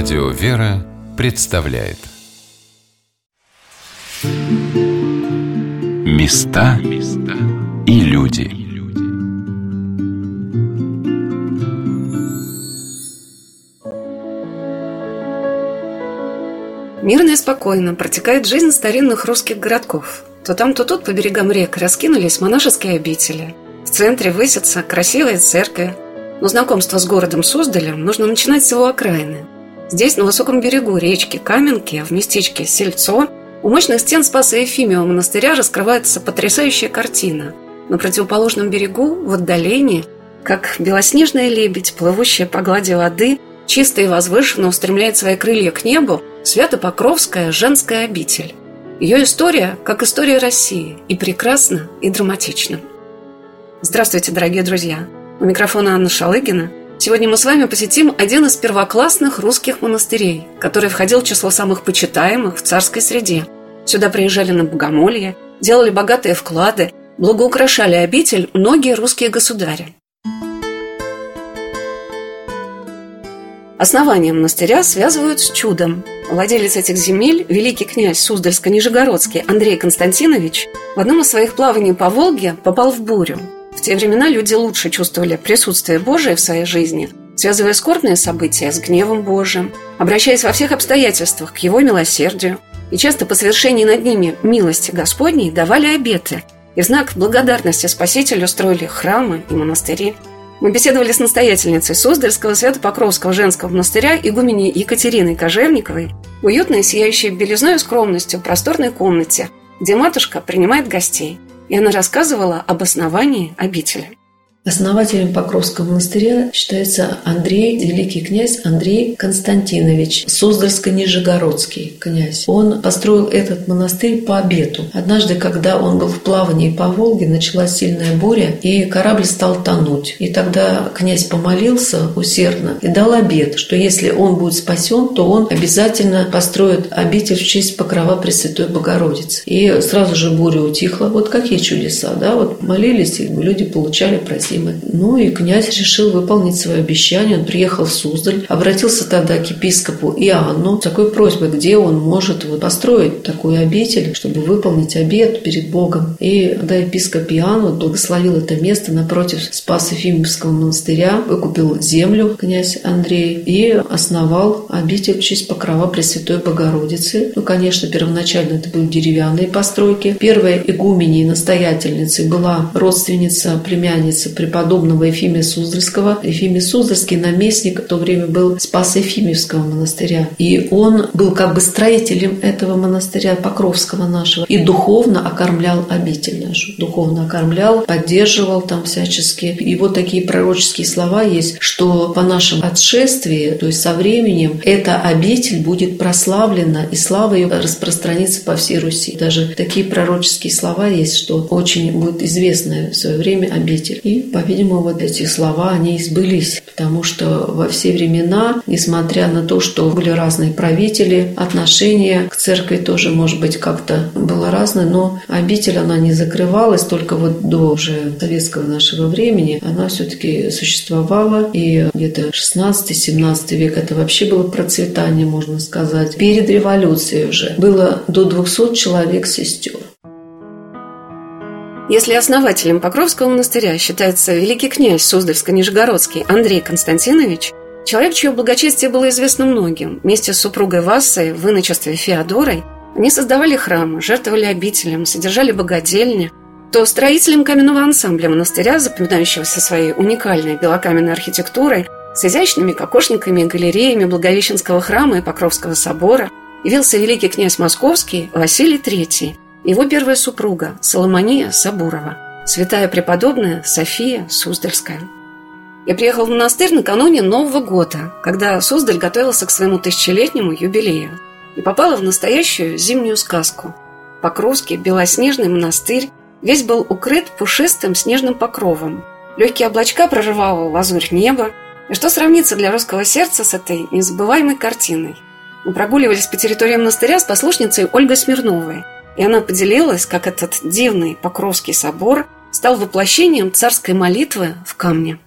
Радио «Вера» представляет Места и люди Мирно и спокойно протекает жизнь старинных русских городков. То там, то тут по берегам рек раскинулись монашеские обители. В центре высятся красивые церкви, но знакомство с городом Суздалем нужно начинать с его окраины. Здесь, на высоком берегу речки Каменки, в местечке Сельцо, у мощных стен Спаса Ефимиева монастыря раскрывается потрясающая картина. На противоположном берегу, в отдалении, как белоснежная лебедь, плывущая по глади воды, чисто и возвышенно устремляет свои крылья к небу Свято-Покровская женская обитель. Ее история, как история России, и прекрасна, и драматична. Здравствуйте, дорогие друзья! У микрофона Анна Шалыгина. Сегодня мы с вами посетим один из первоклассных русских монастырей, который входил в число самых почитаемых в царской среде. Сюда приезжали на богомолье, делали богатые вклады, благоукрашали обитель многие русские государи. Основание монастыря связывают с чудом. Владелец этих земель, великий князь Суздальско-Нижегородский Андрей Константинович, в одном из своих плаваний по Волге попал в бурю – в те времена люди лучше чувствовали присутствие Божие в своей жизни, связывая скорбные события с гневом Божиим, обращаясь во всех обстоятельствах к Его милосердию, и часто по совершении над ними милости Господней давали обеты, и в знак благодарности Спасителю строили храмы и монастыри. Мы беседовали с настоятельницей Суздальского Свято-Покровского женского монастыря игуменей Екатериной Кожевниковой в уютной, сияющей белизной и скромностью просторной комнате, где матушка принимает гостей – и она рассказывала об основании обители. Основателем Покровского монастыря считается Андрей, великий князь Андрей Константинович, Суздальско-Нижегородский князь. Он построил этот монастырь по обету. Однажды, когда он был в плавании по Волге, началась сильная буря, и корабль стал тонуть. И тогда князь помолился усердно и дал обет, что если он будет спасен, то он обязательно построит обитель в честь покрова Пресвятой Богородицы. И сразу же буря утихла. Вот какие чудеса, да? Вот молились, и люди получали просить Максима. Ну и князь решил выполнить свое обещание. Он приехал в Суздаль, обратился тогда к епископу Иоанну с такой просьбой, где он может вот построить такую обитель, чтобы выполнить обет перед Богом. И когда епископ Иоанн вот благословил это место напротив Спаса Ефимовского монастыря, выкупил землю князь Андрей и основал обитель в честь покрова Пресвятой Богородицы. Ну, конечно, первоначально это были деревянные постройки. Первая игуменей настоятельницей была родственница, племянница преподобного Ефимия Суздальского. Ефимий Суздальский наместник в то время был Спас Ефимьевского монастыря. И он был как бы строителем этого монастыря Покровского нашего и духовно окормлял обитель нашу. Духовно окормлял, поддерживал там всячески. И вот такие пророческие слова есть, что по нашему отшествии, то есть со временем, эта обитель будет прославлена, и слава ее распространится по всей Руси. Даже такие пророческие слова есть, что очень будет известная в свое время обитель. И по-видимому, вот эти слова, они избылись, потому что во все времена, несмотря на то, что были разные правители, отношение к церкви тоже, может быть, как-то было разное, но обитель, она не закрывалась, только вот до уже советского нашего времени она все-таки существовала, и где-то 16-17 век это вообще было процветание, можно сказать. Перед революцией уже было до 200 человек сестер. Если основателем Покровского монастыря считается великий князь Суздальско-Нижегородский Андрей Константинович, человек, чье благочестие было известно многим, вместе с супругой Вассой в иночестве Феодорой, они создавали храмы, жертвовали обителям, содержали богадельни, то строителем каменного ансамбля монастыря, запоминающегося своей уникальной белокаменной архитектурой, с изящными кокошниками и галереями Благовещенского храма и Покровского собора, явился великий князь Московский Василий III – его первая супруга Соломония Сабурова, святая преподобная София Суздальская. Я приехал в монастырь накануне Нового года, когда Суздаль готовился к своему тысячелетнему юбилею и попала в настоящую зимнюю сказку. Покровский белоснежный монастырь весь был укрыт пушистым снежным покровом. Легкие облачка прорывало лазурь неба. И что сравнится для русского сердца с этой незабываемой картиной? Мы прогуливались по территории монастыря с послушницей Ольгой Смирновой – и она поделилась, как этот дивный Покровский собор стал воплощением царской молитвы в камне.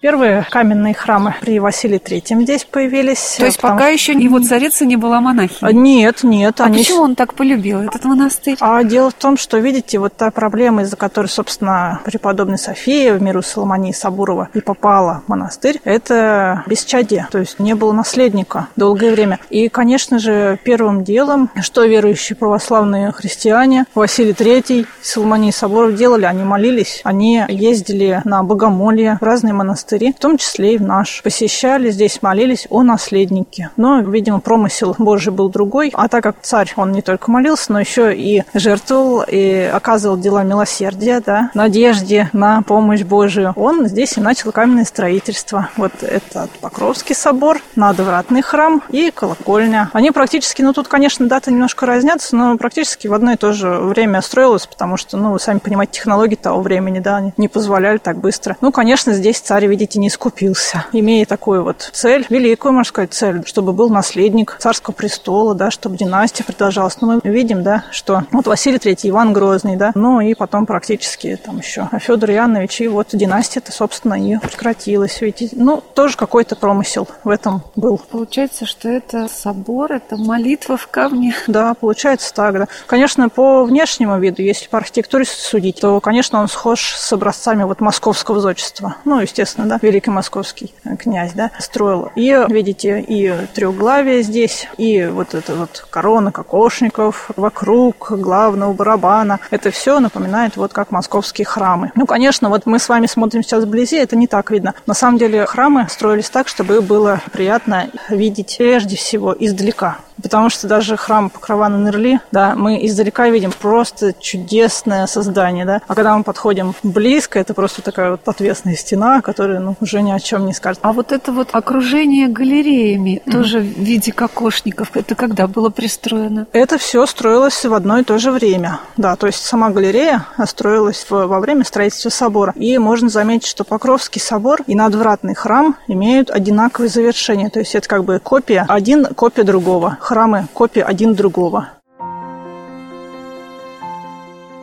Первые каменные храмы при Василии Третьем здесь появились. То есть пока еще его царица не была монахиней? Нет, нет. А они... почему он так полюбил этот монастырь? А дело в том, что, видите, вот та проблема, из-за которой, собственно, преподобная София в миру Соломонии Сабурова и попала в монастырь, это бесчадие, то есть не было наследника долгое время. И, конечно же, первым делом, что верующие православные христиане, Василий Третий, Соломоний Сабуров делали, они молились, они ездили на богомолье в разные монастыри, монастыри, в том числе и в наш. Посещали здесь, молились о наследнике. Но, видимо, промысел Божий был другой. А так как царь, он не только молился, но еще и жертвовал, и оказывал дела милосердия, да, надежде на помощь Божию, он здесь и начал каменное строительство. Вот это Покровский собор, надвратный храм и колокольня. Они практически, ну тут, конечно, даты немножко разнятся, но практически в одно и то же время строилось, потому что, ну, вы сами понимаете, технологии того времени, да, они не позволяли так быстро. Ну, конечно, здесь царь, видите, не скупился, имея такую вот цель, великую, можно сказать, цель, чтобы был наследник царского престола, да, чтобы династия продолжалась. Но мы видим, да, что вот Василий III, Иван Грозный, да, ну и потом практически там еще Федор Янович, и вот династия-то, собственно, и прекратилась. Ведь, ну, тоже какой-то промысел в этом был. Получается, что это собор, это молитва в камне. Да, получается так, да. Конечно, по внешнему виду, если по архитектуре судить, то, конечно, он схож с образцами вот московского зодчества. Ну, естественно, да, великий московский князь, да, строил. И, видите, и трехглавие здесь, и вот эта вот корона кокошников вокруг главного барабана. Это все напоминает вот как московские храмы. Ну, конечно, вот мы с вами смотрим сейчас вблизи, это не так видно. На самом деле храмы строились так, чтобы было приятно видеть прежде всего издалека. Потому что даже храм Покрова на Нерли, да, мы издалека видим просто чудесное создание, да. А когда мы подходим близко, это просто такая вот отвесная стена, которая, ну, уже ни о чем не скажет. А вот это вот окружение галереями, mm-hmm. тоже в виде кокошников, это когда было пристроено? Это все строилось в одно и то же время, да. То есть сама галерея строилась во время строительства собора. И можно заметить, что Покровский собор и надвратный храм имеют одинаковые завершения. То есть это как бы копия, один копия другого храмы копии один другого.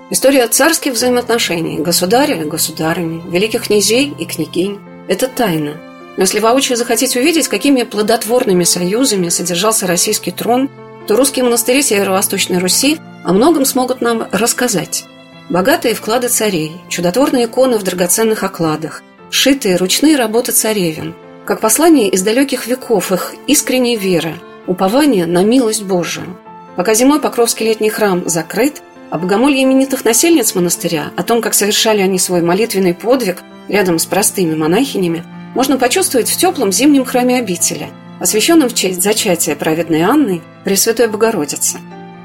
История царских взаимоотношений государя государыни, великих князей и княгинь – это тайна. Но если воочию захотите увидеть, какими плодотворными союзами содержался российский трон, то русские монастыри Северо-Восточной Руси о многом смогут нам рассказать. Богатые вклады царей, чудотворные иконы в драгоценных окладах, шитые ручные работы царевин, как послание из далеких веков их искренней веры – упование на милость Божию. Пока зимой Покровский летний храм закрыт, о богомолье именитых насельниц монастыря, о том, как совершали они свой молитвенный подвиг рядом с простыми монахинями, можно почувствовать в теплом зимнем храме обители, освященном в честь зачатия праведной Анны Пресвятой Богородицы.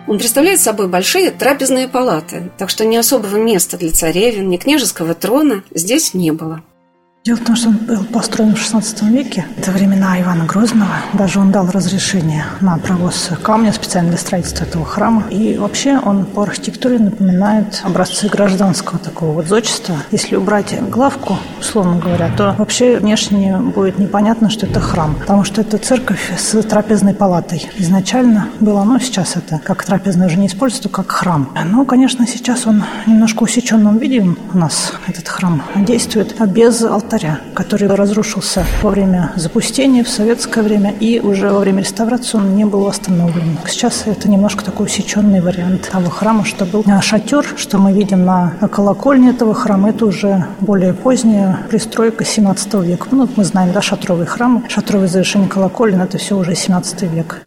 Он представляет собой большие трапезные палаты, так что ни особого места для царевин, ни княжеского трона здесь не было. Дело в том, что он был построен в XVI веке. Это времена Ивана Грозного. Даже он дал разрешение на провоз камня специально для строительства этого храма. И вообще он по архитектуре напоминает образцы гражданского такого вот зодчества. Если убрать главку, условно говоря, то вообще внешне будет непонятно, что это храм. Потому что это церковь с трапезной палатой. Изначально было, но сейчас это как трапезная уже не используется, как храм. Но, конечно, сейчас он немножко усеченном виде у нас, этот храм, действует без алтаря алтаря, который разрушился во время запустения в советское время, и уже во время реставрации он не был восстановлен. Сейчас это немножко такой усеченный вариант того храма, что был шатер, что мы видим на колокольне этого храма, это уже более поздняя пристройка 17 века. Ну, мы знаем, да, шатровые храмы, шатровые завершения колоколен, это все уже 17 век.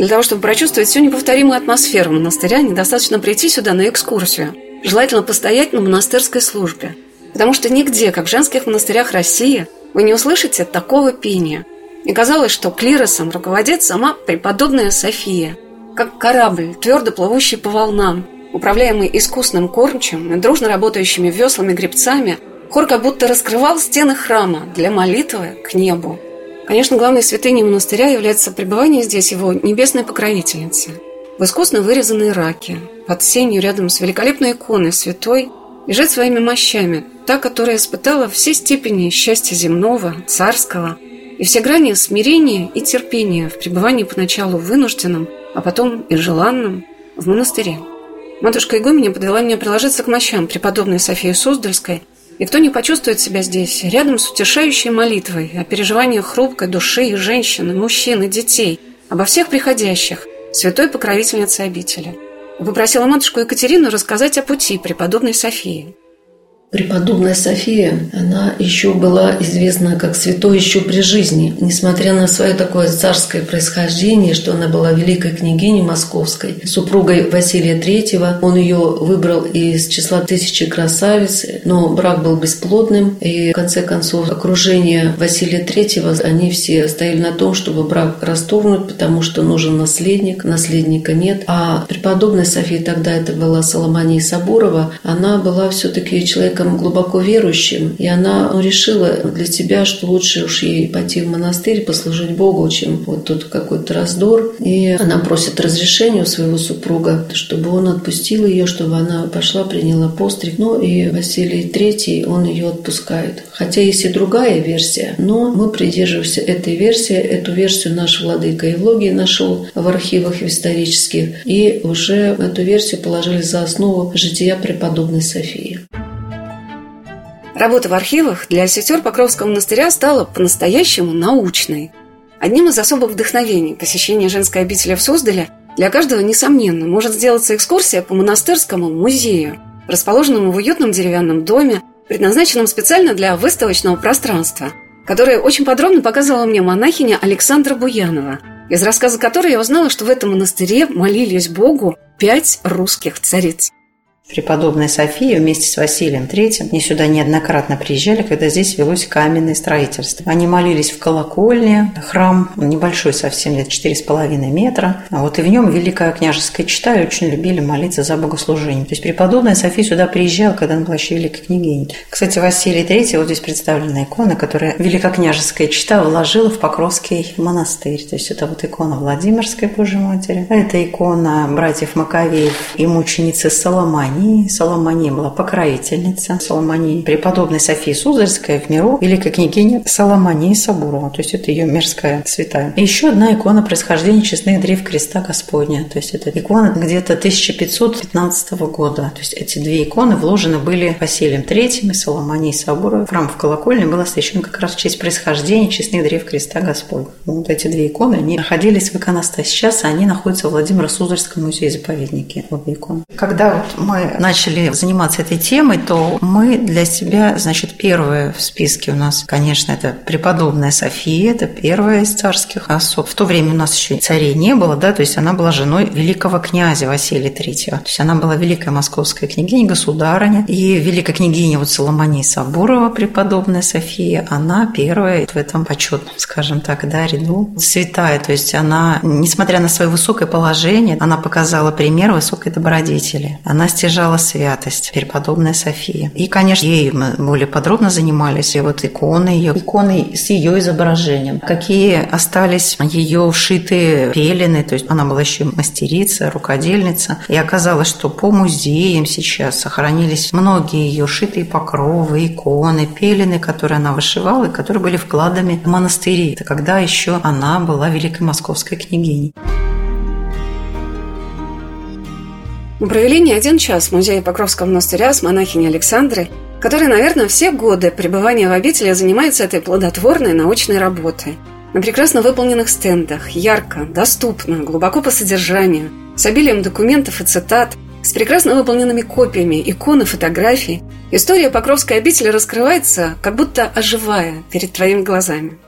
Для того, чтобы прочувствовать всю неповторимую атмосферу монастыря, недостаточно прийти сюда на экскурсию. Желательно постоять на монастырской службе. Потому что нигде, как в женских монастырях России, вы не услышите такого пения. И казалось, что клиросом руководит сама преподобная София, как корабль, твердо плывущий по волнам, управляемый искусным кормчим и дружно работающими веслами гребцами, хор как будто раскрывал стены храма для молитвы к небу. Конечно, главной святыней монастыря является пребывание здесь его небесной покровительницы. В искусно вырезанной раке, под сенью рядом с великолепной иконой святой, жить своими мощами, та, которая испытала все степени счастья земного, царского и все грани смирения и терпения в пребывании поначалу вынужденном, а потом и желанном в монастыре. Матушка Игуменя подвела меня приложиться к мощам преподобной Софии Суздальской, и кто не почувствует себя здесь, рядом с утешающей молитвой о переживаниях хрупкой души и женщин, и мужчин, и детей, обо всех приходящих, святой покровительницы обители. Попросила матушку Екатерину рассказать о пути преподобной Софии. Преподобная София, она еще была известна как святой еще при жизни. Несмотря на свое такое царское происхождение, что она была великой княгиней московской, супругой Василия III, он ее выбрал из числа тысячи красавиц, но брак был бесплодным, и в конце концов окружение Василия III, они все стояли на том, чтобы брак расторгнуть, потому что нужен наследник, наследника нет. А преподобная София тогда это была Соломония Соборова, она была все-таки человеком человеком глубоко верующим, и она решила для себя, что лучше уж ей пойти в монастырь, послужить Богу, чем вот тут какой-то раздор. И она просит разрешения у своего супруга, чтобы он отпустил ее, чтобы она пошла, приняла постриг. Ну и Василий Третий, он ее отпускает. Хотя есть и другая версия, но мы придерживаемся этой версии. Эту версию наш владыка Евлогий нашел в архивах исторических, и уже эту версию положили за основу жития преподобной Софии. Работа в архивах для сестер Покровского монастыря стала по-настоящему научной. Одним из особых вдохновений посещения женской обители в Суздале для каждого, несомненно, может сделаться экскурсия по монастырскому музею, расположенному в уютном деревянном доме, предназначенном специально для выставочного пространства, которое очень подробно показывала мне монахиня Александра Буянова, из рассказа которой я узнала, что в этом монастыре молились Богу пять русских цариц. Преподобная София вместе с Василием III не сюда неоднократно приезжали, когда здесь велось каменное строительство. Они молились в колокольне, храм небольшой совсем, лет 4,5 метра. А вот и в нем Великая княжеская чита и очень любили молиться за богослужение. То есть преподобная София сюда приезжала, когда она была еще Великой княгиней. Кстати, Василий III, вот здесь представлена икона, которая Великокняжеская чита вложила в Покровский монастырь. То есть это вот икона Владимирской Божьей Матери. Это икона братьев Маковеев и мученицы Соломани Соломонии. Соломония была покровительница Соломонии. Преподобная София Суздальская в миру, великая княгиня Соломонии Сабурова. То есть это ее мирская святая. И еще одна икона происхождения честных древ креста Господня. То есть это икона где-то 1515 года. То есть эти две иконы вложены были Василием III и Соломонией Сабуровой. Храм в колокольне был освящен как раз в честь происхождения честных древ креста Господня. Вот эти две иконы, они находились в иконостасе. Сейчас они находятся в Владимиро-Суздальском музее-заповеднике. Обе иконы. Когда вот мы начали заниматься этой темой, то мы для себя, значит, первое в списке у нас, конечно, это преподобная София, это первая из царских особ. В то время у нас еще царей не было, да, то есть она была женой великого князя Василия III. То есть она была великая московская княгиня, государыня. И великая княгиня вот Соломония Соборова, преподобная София, она первая в этом почетном, скажем так, да, ряду святая. То есть она, несмотря на свое высокое положение, она показала пример высокой добродетели. Она стяжала выражала святость, преподобная София. И, конечно, ей мы более подробно занимались, и вот иконы ее, иконы с ее изображением, какие остались ее вшитые пелены, то есть она была еще мастерица, рукодельница, и оказалось, что по музеям сейчас сохранились многие ее шитые покровы, иконы, пелены, которые она вышивала, и которые были вкладами в монастыри. Это когда еще она была великой московской княгиней. Мы провели не один час в музее Покровского монастыря с монахиней Александрой, которая, наверное, все годы пребывания в обители занимается этой плодотворной научной работой. На прекрасно выполненных стендах, ярко, доступно, глубоко по содержанию, с обилием документов и цитат, с прекрасно выполненными копиями икон и фотографий, история Покровской обители раскрывается, как будто оживая перед твоими глазами.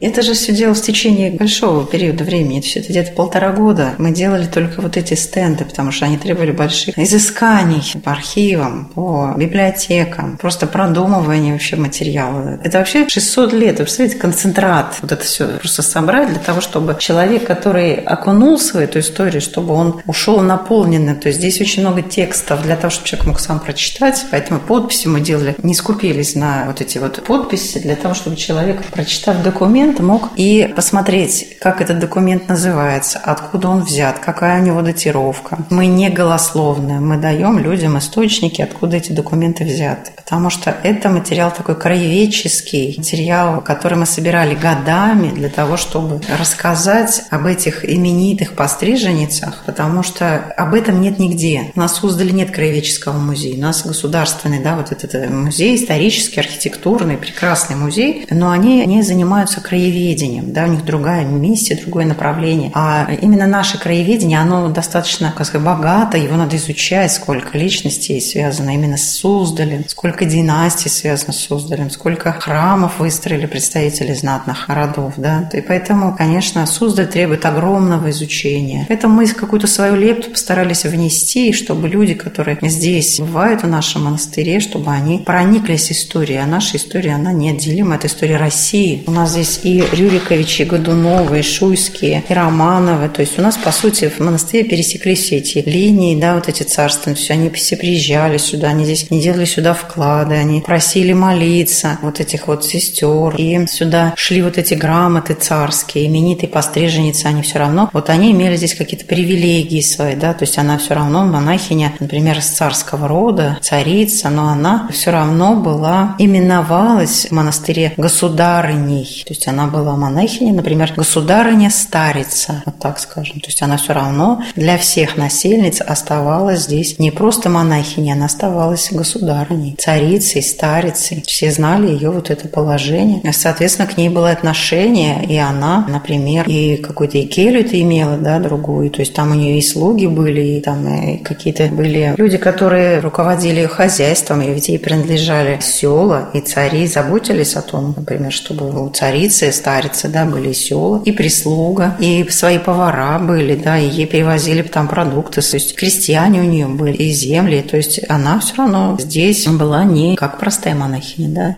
Это же все дело в течение большого периода времени. Все это где-то полтора года. Мы делали только вот эти стенды, потому что они требовали больших изысканий по архивам, по библиотекам, просто продумывания вообще материала. Это вообще 600 лет. Вы представляете, концентрат. Вот это все просто собрать для того, чтобы человек, который окунулся в эту историю, чтобы он ушел наполненный. То есть здесь очень много текстов для того, чтобы человек мог сам прочитать. Поэтому подписи мы делали, не скупились на вот эти вот подписи для того, чтобы человек, прочитав документ, документ, мог и посмотреть, как этот документ называется, откуда он взят, какая у него датировка. Мы не голословные, мы даем людям источники, откуда эти документы взяты. Потому что это материал такой краеведческий, материал, который мы собирали годами для того, чтобы рассказать об этих именитых постриженницах, потому что об этом нет нигде. У нас в Суздале нет краеведческого музея, у нас государственный, да, вот этот музей, исторический, архитектурный, прекрасный музей, но они не занимаются краеведением, да, у них другая миссия, другое направление. А именно наше краеведение, оно достаточно, как сказать, богато, его надо изучать, сколько личностей связано именно с Суздалем, сколько династий связано с Суздалем, сколько храмов выстроили представители знатных родов, да. И поэтому, конечно, Суздаль требует огромного изучения. Поэтому мы какую-то свою лепту постарались внести, чтобы люди, которые здесь бывают в нашем монастыре, чтобы они прониклись историей. А наша история, она неотделима. Это история России. У нас здесь и Рюриковичи, и Годуновы, и Шуйские, и Романовы. То есть у нас, по сути, в монастыре пересеклись все эти линии, да, вот эти царства. Все, они все приезжали сюда, они здесь не делали сюда вклады, они просили молиться вот этих вот сестер. И сюда шли вот эти грамоты царские, именитые постриженницы, они все равно, вот они имели здесь какие-то привилегии свои, да, то есть она все равно монахиня, например, с царского рода, царица, но она все равно была, именовалась в монастыре государыней, то есть она была монахиня, например, государыня-старица, вот так скажем, то есть она все равно для всех насельниц оставалась здесь не просто монахиней, она оставалась государыней, царицей, старицей, все знали ее вот это положение, соответственно, к ней было отношение, и она, например, и какой-то и келью это имела, да, другую, то есть там у нее и слуги были, и там и какие-то были люди, которые руководили ее хозяйством, и ведь ей принадлежали села, и цари заботились о том, например, чтобы у царицы, старицы, да, были села, и прислуга, и свои повара были, да, и ей привозили там продукты, то есть крестьяне у нее были, и земли, то есть она все равно здесь была не как простая монахиня, да.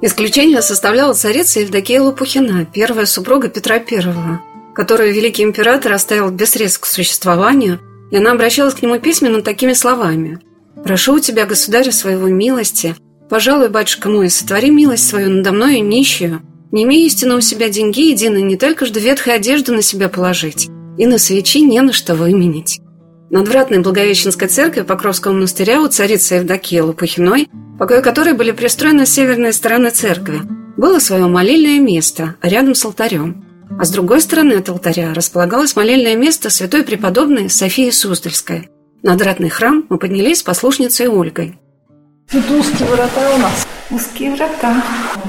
Исключение составляла царица Евдокия Лопухина, первая супруга Петра I, которую великий император оставил без средств к существованию, и она обращалась к нему письменно такими словами. «Прошу у тебя, государя, своего милости, пожалуй, батюшка мой, сотвори милость свою надо мною нищую, не имея истинно у себя деньги единые, не только жду ветхой одежды на себя положить, и на свечи не на что выменить». Надвратной Благовещенской церкви Покровского монастыря у царицы Евдокии Лопухиной, покои которой были пристроены с северной стороны церкви, было свое молильное место рядом с алтарем. А с другой стороны от алтаря располагалось молельное место святой преподобной Софии Суздальской. На Надратный храм мы поднялись с послушницей Ольгой. Тут узкие врата у нас. Узкие врата.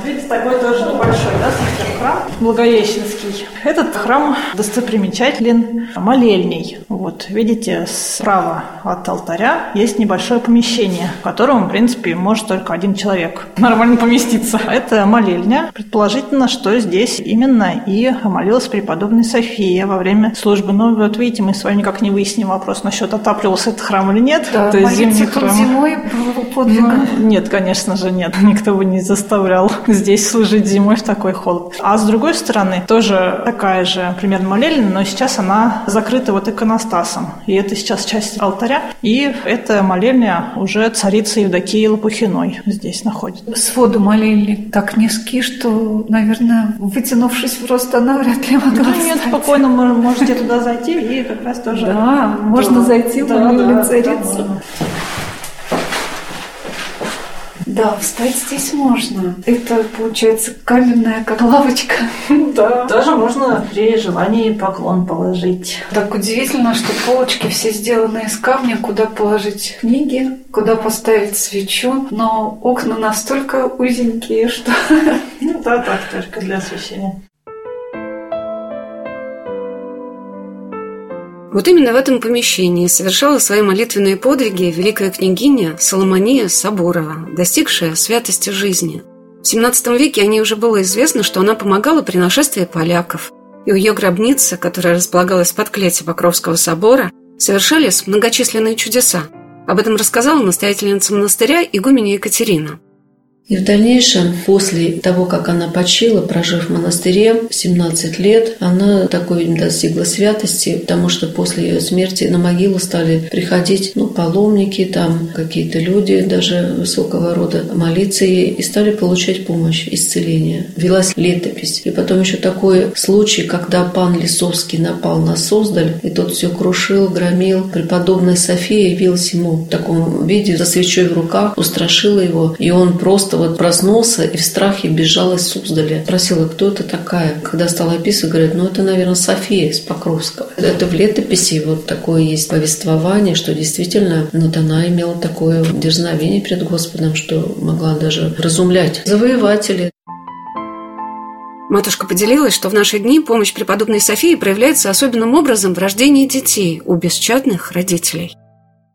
Видите, такой тоже небольшой, да, совсем храм Благовещенский. Этот храм достопримечателен молельней. Вот, видите, справа от алтаря есть небольшое помещение, в котором, в принципе, может только один человек нормально поместиться. Это молельня. Предположительно, что здесь именно и молилась преподобная София во время службы. Но вот видите, мы с вами никак не выясним вопрос насчет отапливался этот храм или нет. Да, То есть зимний храм. зимой было подвигом. Ну, Нет, конечно же, нет. Никто бы не заставлял здесь служить зимой в такой холод. А с другой стороны, тоже такая же примерно молельня, но сейчас она закрыта вот иконостасом. И это сейчас часть алтаря. И эта молельня уже царицы Евдокии Лопухиной здесь находится. Своды молили так низкие, что, наверное, вытянувшись просто, она вряд ли могла Да нет, встать. спокойно можете туда зайти и как раз тоже... Да, можно зайти в молельню царицы. Да, встать здесь можно. Это, получается, каменная, как лавочка. Да, даже можно при желании поклон положить. Так удивительно, что полочки все сделаны из камня, куда положить книги, куда поставить свечу, но окна настолько узенькие, что... Ну да, так, только для освещения. Вот именно в этом помещении совершала свои молитвенные подвиги великая княгиня Соломония Соборова, достигшая святости жизни. В XVII веке о ней уже было известно, что она помогала при нашествии поляков, и у ее гробницы, которая располагалась под клетью Покровского собора, совершались многочисленные чудеса. Об этом рассказала настоятельница монастыря игуменя Екатерина. И в дальнейшем, после того, как она почила, прожив в монастыре 17 лет, она такой достигла святости, потому что после ее смерти на могилу стали приходить ну, паломники, там какие-то люди даже высокого рода молиться ей и стали получать помощь, исцеление. Велась летопись. И потом еще такой случай, когда пан Лисовский напал на Создаль, и тот все крушил, громил. Преподобная София явилась ему в таком виде, за свечой в руках, устрашила его, и он просто вот проснулся и в страхе бежал из Суздаля. Спросила, кто это такая? Когда стала описывать, говорит, ну это, наверное, София из Покровского. Это в летописи вот такое есть повествование, что действительно вот она имела такое дерзновение перед Господом, что могла даже разумлять завоеватели. Матушка поделилась, что в наши дни помощь преподобной Софии проявляется особенным образом в рождении детей у бесчадных родителей.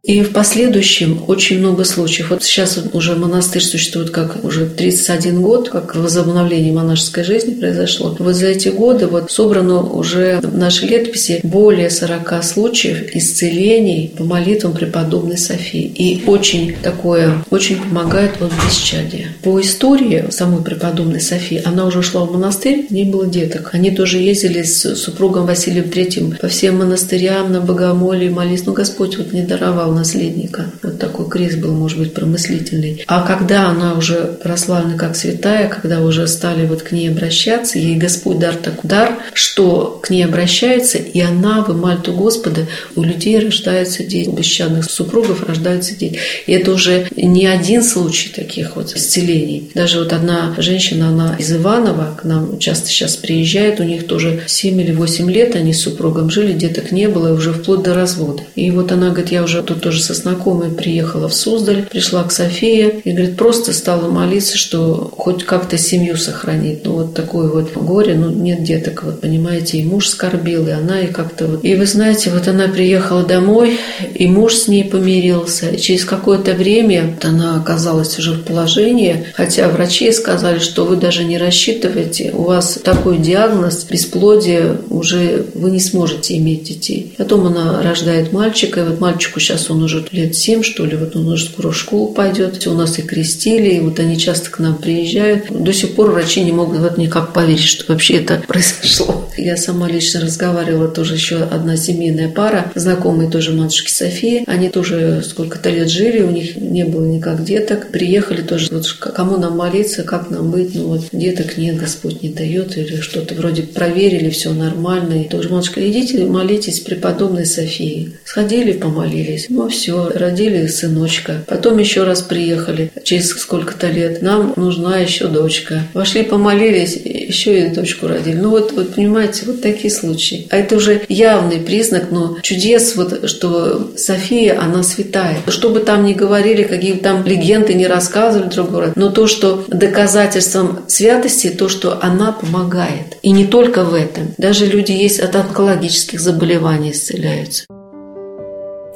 И в последующем очень много случаев. Вот сейчас уже монастырь существует как уже 31 год, как возобновление монашеской жизни произошло. Вот за эти годы вот собрано уже в нашей летописи более 40 случаев исцелений по молитвам преподобной Софии. И очень такое, очень помогает вот бесчадие. По истории самой преподобной Софии, она уже ушла в монастырь, не было деток. Они тоже ездили с супругом Василием Третьим по всем монастырям на богомолие молились. Ну, Господь вот не даровал наследника. Вот такой крест был, может быть, промыслительный. А когда она уже прославлена как святая, когда уже стали вот к ней обращаться, ей Господь дар такой дар, что к ней обращается, и она вымалит у Господа, у людей рождаются дети, у бесчадных супругов рождаются дети. И это уже не один случай таких вот исцелений. Даже вот одна женщина, она из Иванова, к нам часто сейчас приезжает, у них тоже 7 или 8 лет они с супругом жили, деток не было, уже вплоть до развода. И вот она говорит, я уже тут тоже со знакомой приехала в Суздаль, пришла к Софии и, говорит, просто стала молиться, что хоть как-то семью сохранить. Ну, вот такое вот горе, ну, нет деток, вот, понимаете, и муж скорбил, и она, и как-то вот. И вы знаете, вот она приехала домой, и муж с ней помирился, и через какое-то время она оказалась уже в положении, хотя врачи сказали, что вы даже не рассчитываете, у вас такой диагноз, бесплодие, уже вы не сможете иметь детей. Потом она рождает мальчика, и вот мальчику сейчас он уже лет семь, что ли, вот он уже скоро в школу пойдет. У нас и крестили, и вот они часто к нам приезжают. До сих пор врачи не могут вот никак поверить, что вообще это произошло. Я сама лично разговаривала, тоже еще одна семейная пара, знакомые тоже матушки Софии. Они тоже сколько-то лет жили, у них не было никак деток. Приехали тоже, вот кому нам молиться, как нам быть, ну вот деток нет, Господь не дает, или что-то вроде проверили, все нормально. И тоже матушка, идите молитесь преподобной Софии. Сходили, помолились. Ну все, родили сыночка. Потом еще раз приехали через сколько-то лет. Нам нужна еще дочка. Вошли, помолились, еще и дочку родили. Ну вот, вот понимаете, вот такие случаи. А это уже явный признак, но чудес, вот, что София, она святая. Что бы там ни говорили, какие там легенды не рассказывали друг другу, но то, что доказательством святости, то, что она помогает. И не только в этом. Даже люди есть от онкологических заболеваний исцеляются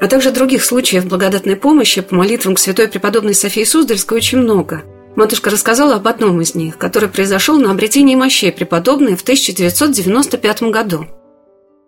а также других случаев благодатной помощи по молитвам к святой преподобной Софии Суздальской очень много. Матушка рассказала об одном из них, который произошел на обретении мощей преподобной в 1995 году.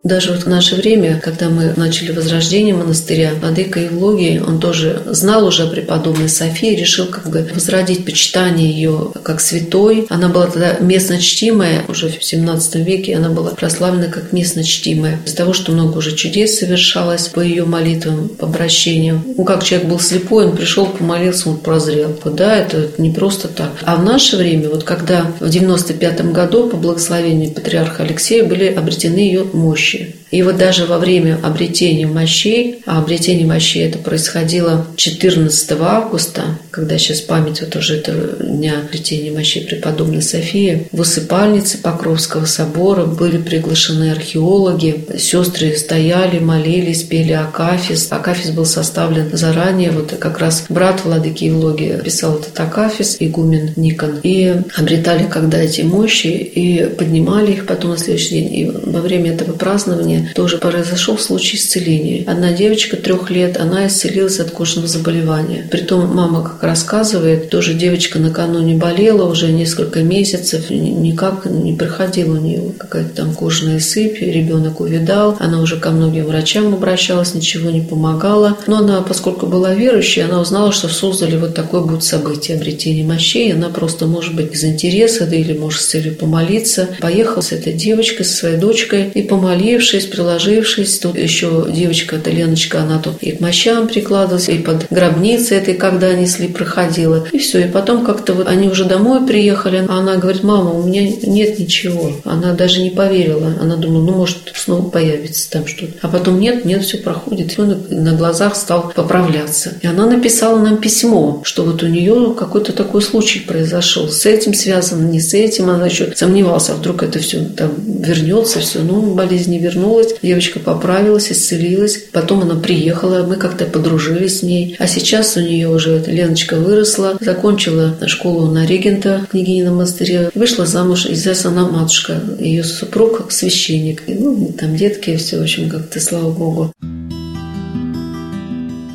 Даже вот в наше время, когда мы начали возрождение монастыря, Владыка Евлогий, он тоже знал уже о преподобной Софии, решил как бы возродить почитание ее как святой. Она была тогда местно чтимая, уже в 17 веке она была прославлена как местно чтимая. Из-за того, что много уже чудес совершалось по ее молитвам, по обращениям. Ну, как человек был слепой, он пришел, помолился, он прозрел. Да, это не просто так. А в наше время, вот когда в 95 году по благословению патриарха Алексея были обретены ее мощи, мощи. И вот даже во время обретения мощей, а обретение мощей это происходило 14 августа, когда сейчас память вот уже этого дня обретения мощей преподобной Софии, в усыпальнице Покровского собора были приглашены археологи, сестры стояли, молились, пели Акафис. Акафис был составлен заранее, вот как раз брат владыки Евлогия писал этот Акафис, игумен Никон, и обретали когда эти мощи, и поднимали их потом на следующий день. И во время этого празднования тоже произошел случай исцеления. Одна девочка трех лет, она исцелилась от кожного заболевания. Притом мама, как рассказывает, тоже девочка накануне болела уже несколько месяцев, никак не проходила у нее какая-то там кожная сыпь, ребенок увидал, она уже ко многим врачам обращалась, ничего не помогало. Но она, поскольку была верующей, она узнала, что в вот такое будет событие обретения мощей. Она просто, может быть, из интереса, да или, может, с целью помолиться, поехала с этой девочкой, со своей дочкой, и помолившись, приложившись, тут еще девочка, эта Леночка, она тут и к мощам прикладывалась, и под гробницей этой, когда несли, проходила. И все. И потом как-то вот они уже домой приехали, а она говорит, мама, у меня нет ничего. Она даже не поверила. Она думала, ну, может, снова появится там что-то. А потом нет, нет, все проходит. И он на глазах стал поправляться. И она написала нам письмо, что вот у нее какой-то такой случай произошел. С этим связано, не с этим. Она еще сомневалась, а вдруг это все там вернется, все. Ну, болезнь не вернулась. Девочка поправилась, исцелилась. Потом она приехала, мы как-то подружились с ней. А сейчас у нее уже Леночка выросла, закончила школу на регента в княгинином монастыре, вышла замуж, и сейчас она матушка. Ее супруг священник. И, ну, там детки, все, в общем, как-то, слава Богу.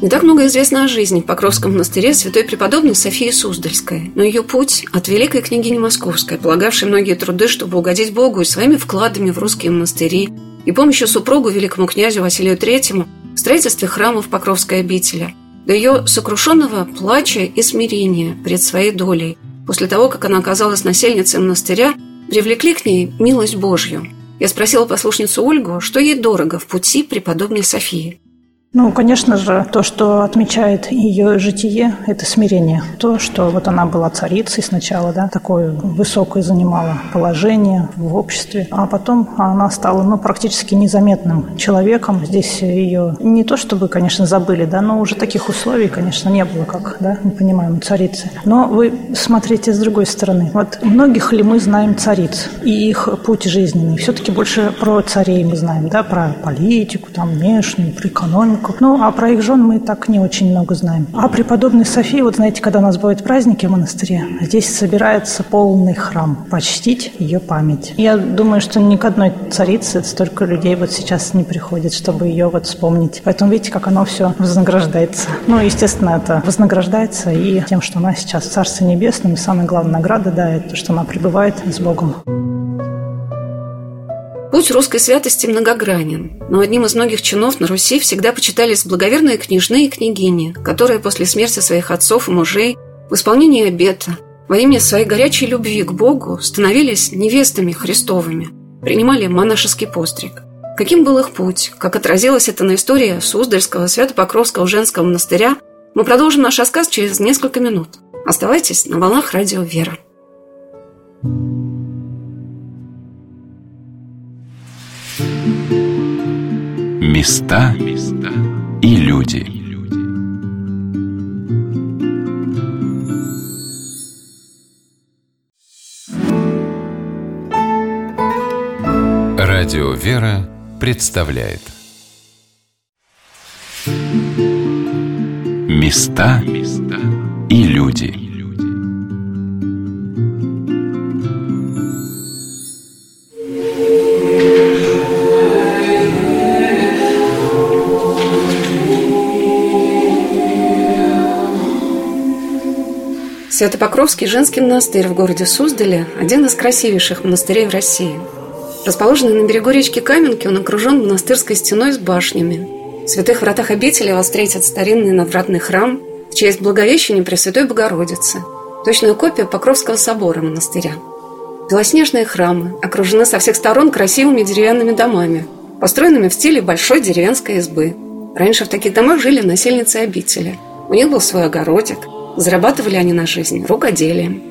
Не так много известно о жизни в Покровском монастыре святой преподобной Софии Суздальской, но ее путь от великой княгини Московской, полагавшей многие труды, чтобы угодить Богу и своими вкладами в русские монастыри, и помощью супругу великому князю Василию III в строительстве храмов Покровской обители, до ее сокрушенного плача и смирения пред своей долей, после того, как она оказалась насельницей монастыря, привлекли к ней милость Божью. Я спросила послушницу Ольгу, что ей дорого в пути преподобной Софии. Ну, конечно же, то, что отмечает ее житие, это смирение. То, что вот она была царицей сначала, да, такое высокое занимала положение в обществе, а потом она стала, ну, практически незаметным человеком. Здесь ее не то чтобы, конечно, забыли, да, но уже таких условий, конечно, не было, как, да, мы понимаем, царицы. Но вы смотрите с другой стороны. Вот многих ли мы знаем цариц и их путь жизненный? Все-таки больше про царей мы знаем, да, про политику, там, внешнюю, про экономику, родственников. Ну, а про их жен мы так не очень много знаем. А преподобной Софии, вот знаете, когда у нас бывают праздники в монастыре, здесь собирается полный храм почтить ее память. Я думаю, что ни к одной царице столько людей вот сейчас не приходит, чтобы ее вот вспомнить. Поэтому видите, как оно все вознаграждается. Ну, естественно, это вознаграждается и тем, что она сейчас в Царстве Небесном, и самая главная награда, да, это что она пребывает с Богом. Путь русской святости многогранен, но одним из многих чинов на Руси всегда почитались благоверные княжны и княгини, которые после смерти своих отцов и мужей в исполнении обета во имя своей горячей любви к Богу становились невестами Христовыми, принимали монашеский постриг. Каким был их путь, как отразилось это на истории Суздальского Свято-Покровского женского монастыря, мы продолжим наш рассказ через несколько минут. Оставайтесь на волнах радио «Вера». Места и люди. Радио «Вера» представляет Места и люди. Свято-Покровский женский монастырь в городе Суздале – один из красивейших монастырей в России. Расположенный на берегу речки Каменки, он окружен монастырской стеной с башнями. В святых вратах обители вас встретит старинный надвратный храм в честь Благовещения Пресвятой Богородицы, точная копия Покровского собора монастыря. Белоснежные храмы окружены со всех сторон красивыми деревянными домами, построенными в стиле большой деревенской избы. Раньше в таких домах жили насельницы обители. У них был свой огородик – Зарабатывали они на жизнь рукоделием.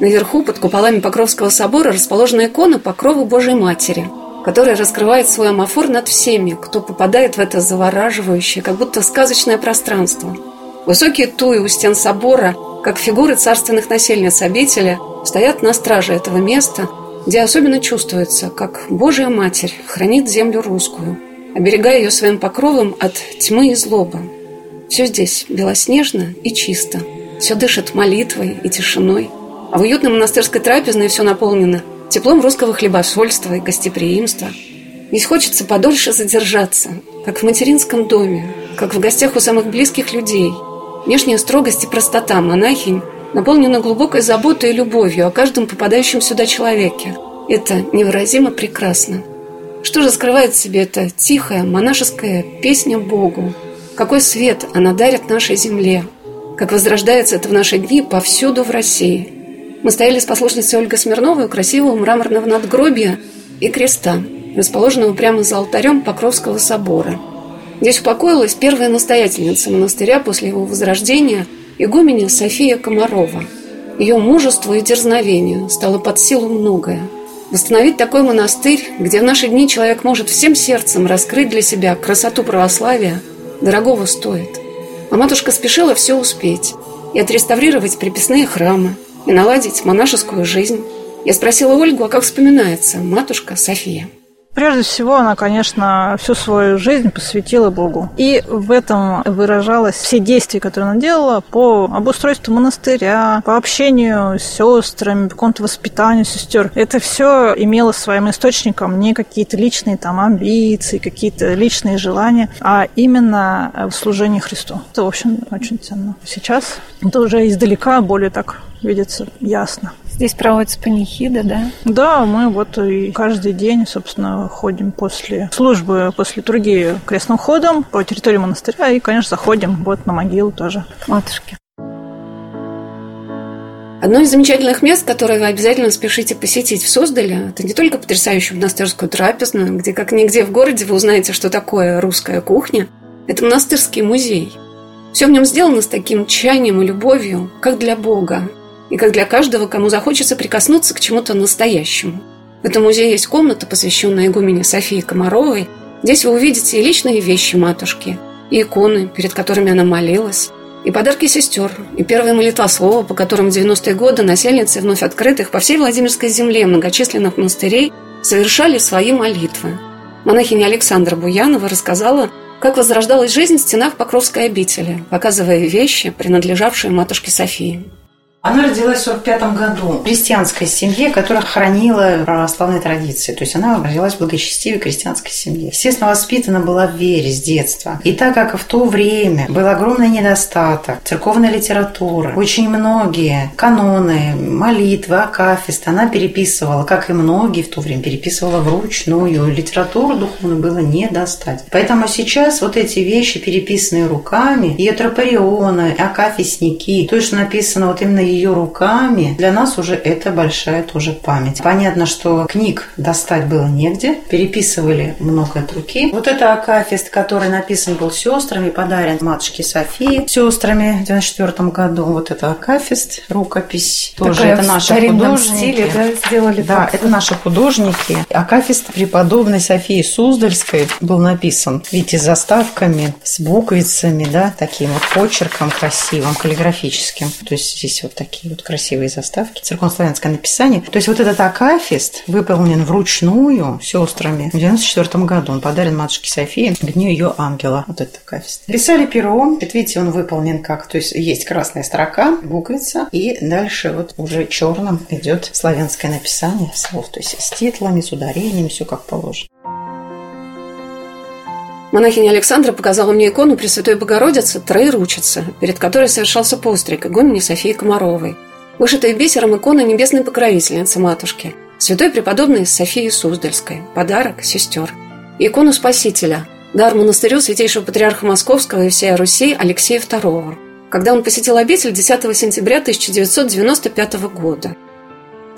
Наверху, под куполами Покровского собора, расположена икона Покрову Божьей Матери, которая раскрывает свой амофор над всеми, кто попадает в это завораживающее, как будто сказочное пространство. Высокие туи у стен собора, как фигуры царственных насельниц обители, стоят на страже этого места, где особенно чувствуется, как Божья Матерь хранит землю русскую, оберегая ее своим покровом от тьмы и злобы. Все здесь белоснежно и чисто. Все дышит молитвой и тишиной. А в уютной монастырской трапезной все наполнено теплом русского хлебосольства и гостеприимства. Здесь хочется подольше задержаться, как в материнском доме, как в гостях у самых близких людей. Внешняя строгость и простота монахинь наполнена глубокой заботой и любовью о каждом попадающем сюда человеке. Это невыразимо прекрасно. Что же скрывает в себе эта тихая монашеская песня Богу? Какой свет она дарит нашей земле? Как возрождается это в наши дни повсюду в России? Мы стояли с послушницей Ольгой Смирновой у красивого мраморного надгробия и креста, расположенного прямо за алтарем Покровского собора. Здесь упокоилась первая настоятельница монастыря после его возрождения, игуменя София Комарова. Ее мужеству и дерзновению стало под силу многое. Восстановить такой монастырь, где в наши дни человек может всем сердцем раскрыть для себя красоту православия, дорогого стоит. А матушка спешила все успеть и отреставрировать приписные храмы, и наладить монашескую жизнь. Я спросила Ольгу, а как вспоминается матушка София? Прежде всего, она, конечно, всю свою жизнь посвятила Богу. И в этом выражалось все действия, которые она делала по обустройству монастыря, по общению с сестрами, по какому-то воспитанию сестер. Это все имело своим источником не какие-то личные там амбиции, какие-то личные желания, а именно в служении Христу. Это, в общем, очень ценно. Сейчас это уже издалека более так видится ясно. Здесь проводится панихида, да? Да, мы вот и каждый день, собственно, ходим после службы, после литургии крестным ходом по территории монастыря и, конечно, заходим вот на могилу тоже. Матушки. Одно из замечательных мест, которое вы обязательно спешите посетить в Суздале, это не только потрясающую монастырскую трапезную, где как нигде в городе вы узнаете, что такое русская кухня, это монастырский музей. Все в нем сделано с таким чаянием и любовью, как для Бога, и как для каждого, кому захочется прикоснуться к чему-то настоящему. В этом музее есть комната, посвященная игумене Софии Комаровой. Здесь вы увидите и личные вещи матушки, и иконы, перед которыми она молилась, и подарки сестер, и первые молитвослова, по которым в 90-е годы насельницы вновь открытых по всей Владимирской земле многочисленных монастырей совершали свои молитвы. Монахиня Александра Буянова рассказала, как возрождалась жизнь в стенах Покровской обители, показывая вещи, принадлежавшие матушке Софии. Она родилась в 45 году в крестьянской семье, которая хранила православные традиции. То есть она родилась в благочестивой крестьянской семье. Естественно, воспитана была в вере с детства. И так как в то время был огромный недостаток церковной литературы, очень многие каноны, молитвы, акафисты она переписывала, как и многие в то время переписывала вручную. Литературу духовную было не достать. Поэтому сейчас вот эти вещи, переписанные руками, тропарионы, акафистники, то, что написано вот именно ее руками, для нас уже это большая тоже память. Понятно, что книг достать было негде, переписывали много от руки. Вот это акафист, который написан был сестрами, подарен матушке Софии сестрами в 94 году. Вот это акафист, рукопись. Тоже Такая это в наши художники. стиле, да, сделали Да, так. это наши художники. Акафист преподобной Софии Суздальской был написан, видите, с заставками, с буквицами, да, таким вот почерком красивым, каллиграфическим. То есть здесь вот такие вот красивые заставки, церковнославянское написание. То есть вот этот акафист выполнен вручную сестрами в 94 году. Он подарен матушке Софии к дню ее ангела. Вот этот акафист. Писали пером. Вот видите, он выполнен как, то есть есть красная строка, буквица, и дальше вот уже черным идет славянское написание слов, то есть с титлами, с ударениями, все как положено. Монахиня Александра показала мне икону Пресвятой Богородицы Троеручица, перед которой совершался постриг игумени Софии Комаровой. Вышитая бисером икона небесной покровительницы матушки, святой преподобной Софии Суздальской, подарок сестер. Икону Спасителя, дар монастырю святейшего патриарха Московского и всей Руси Алексея II, когда он посетил обитель 10 сентября 1995 года.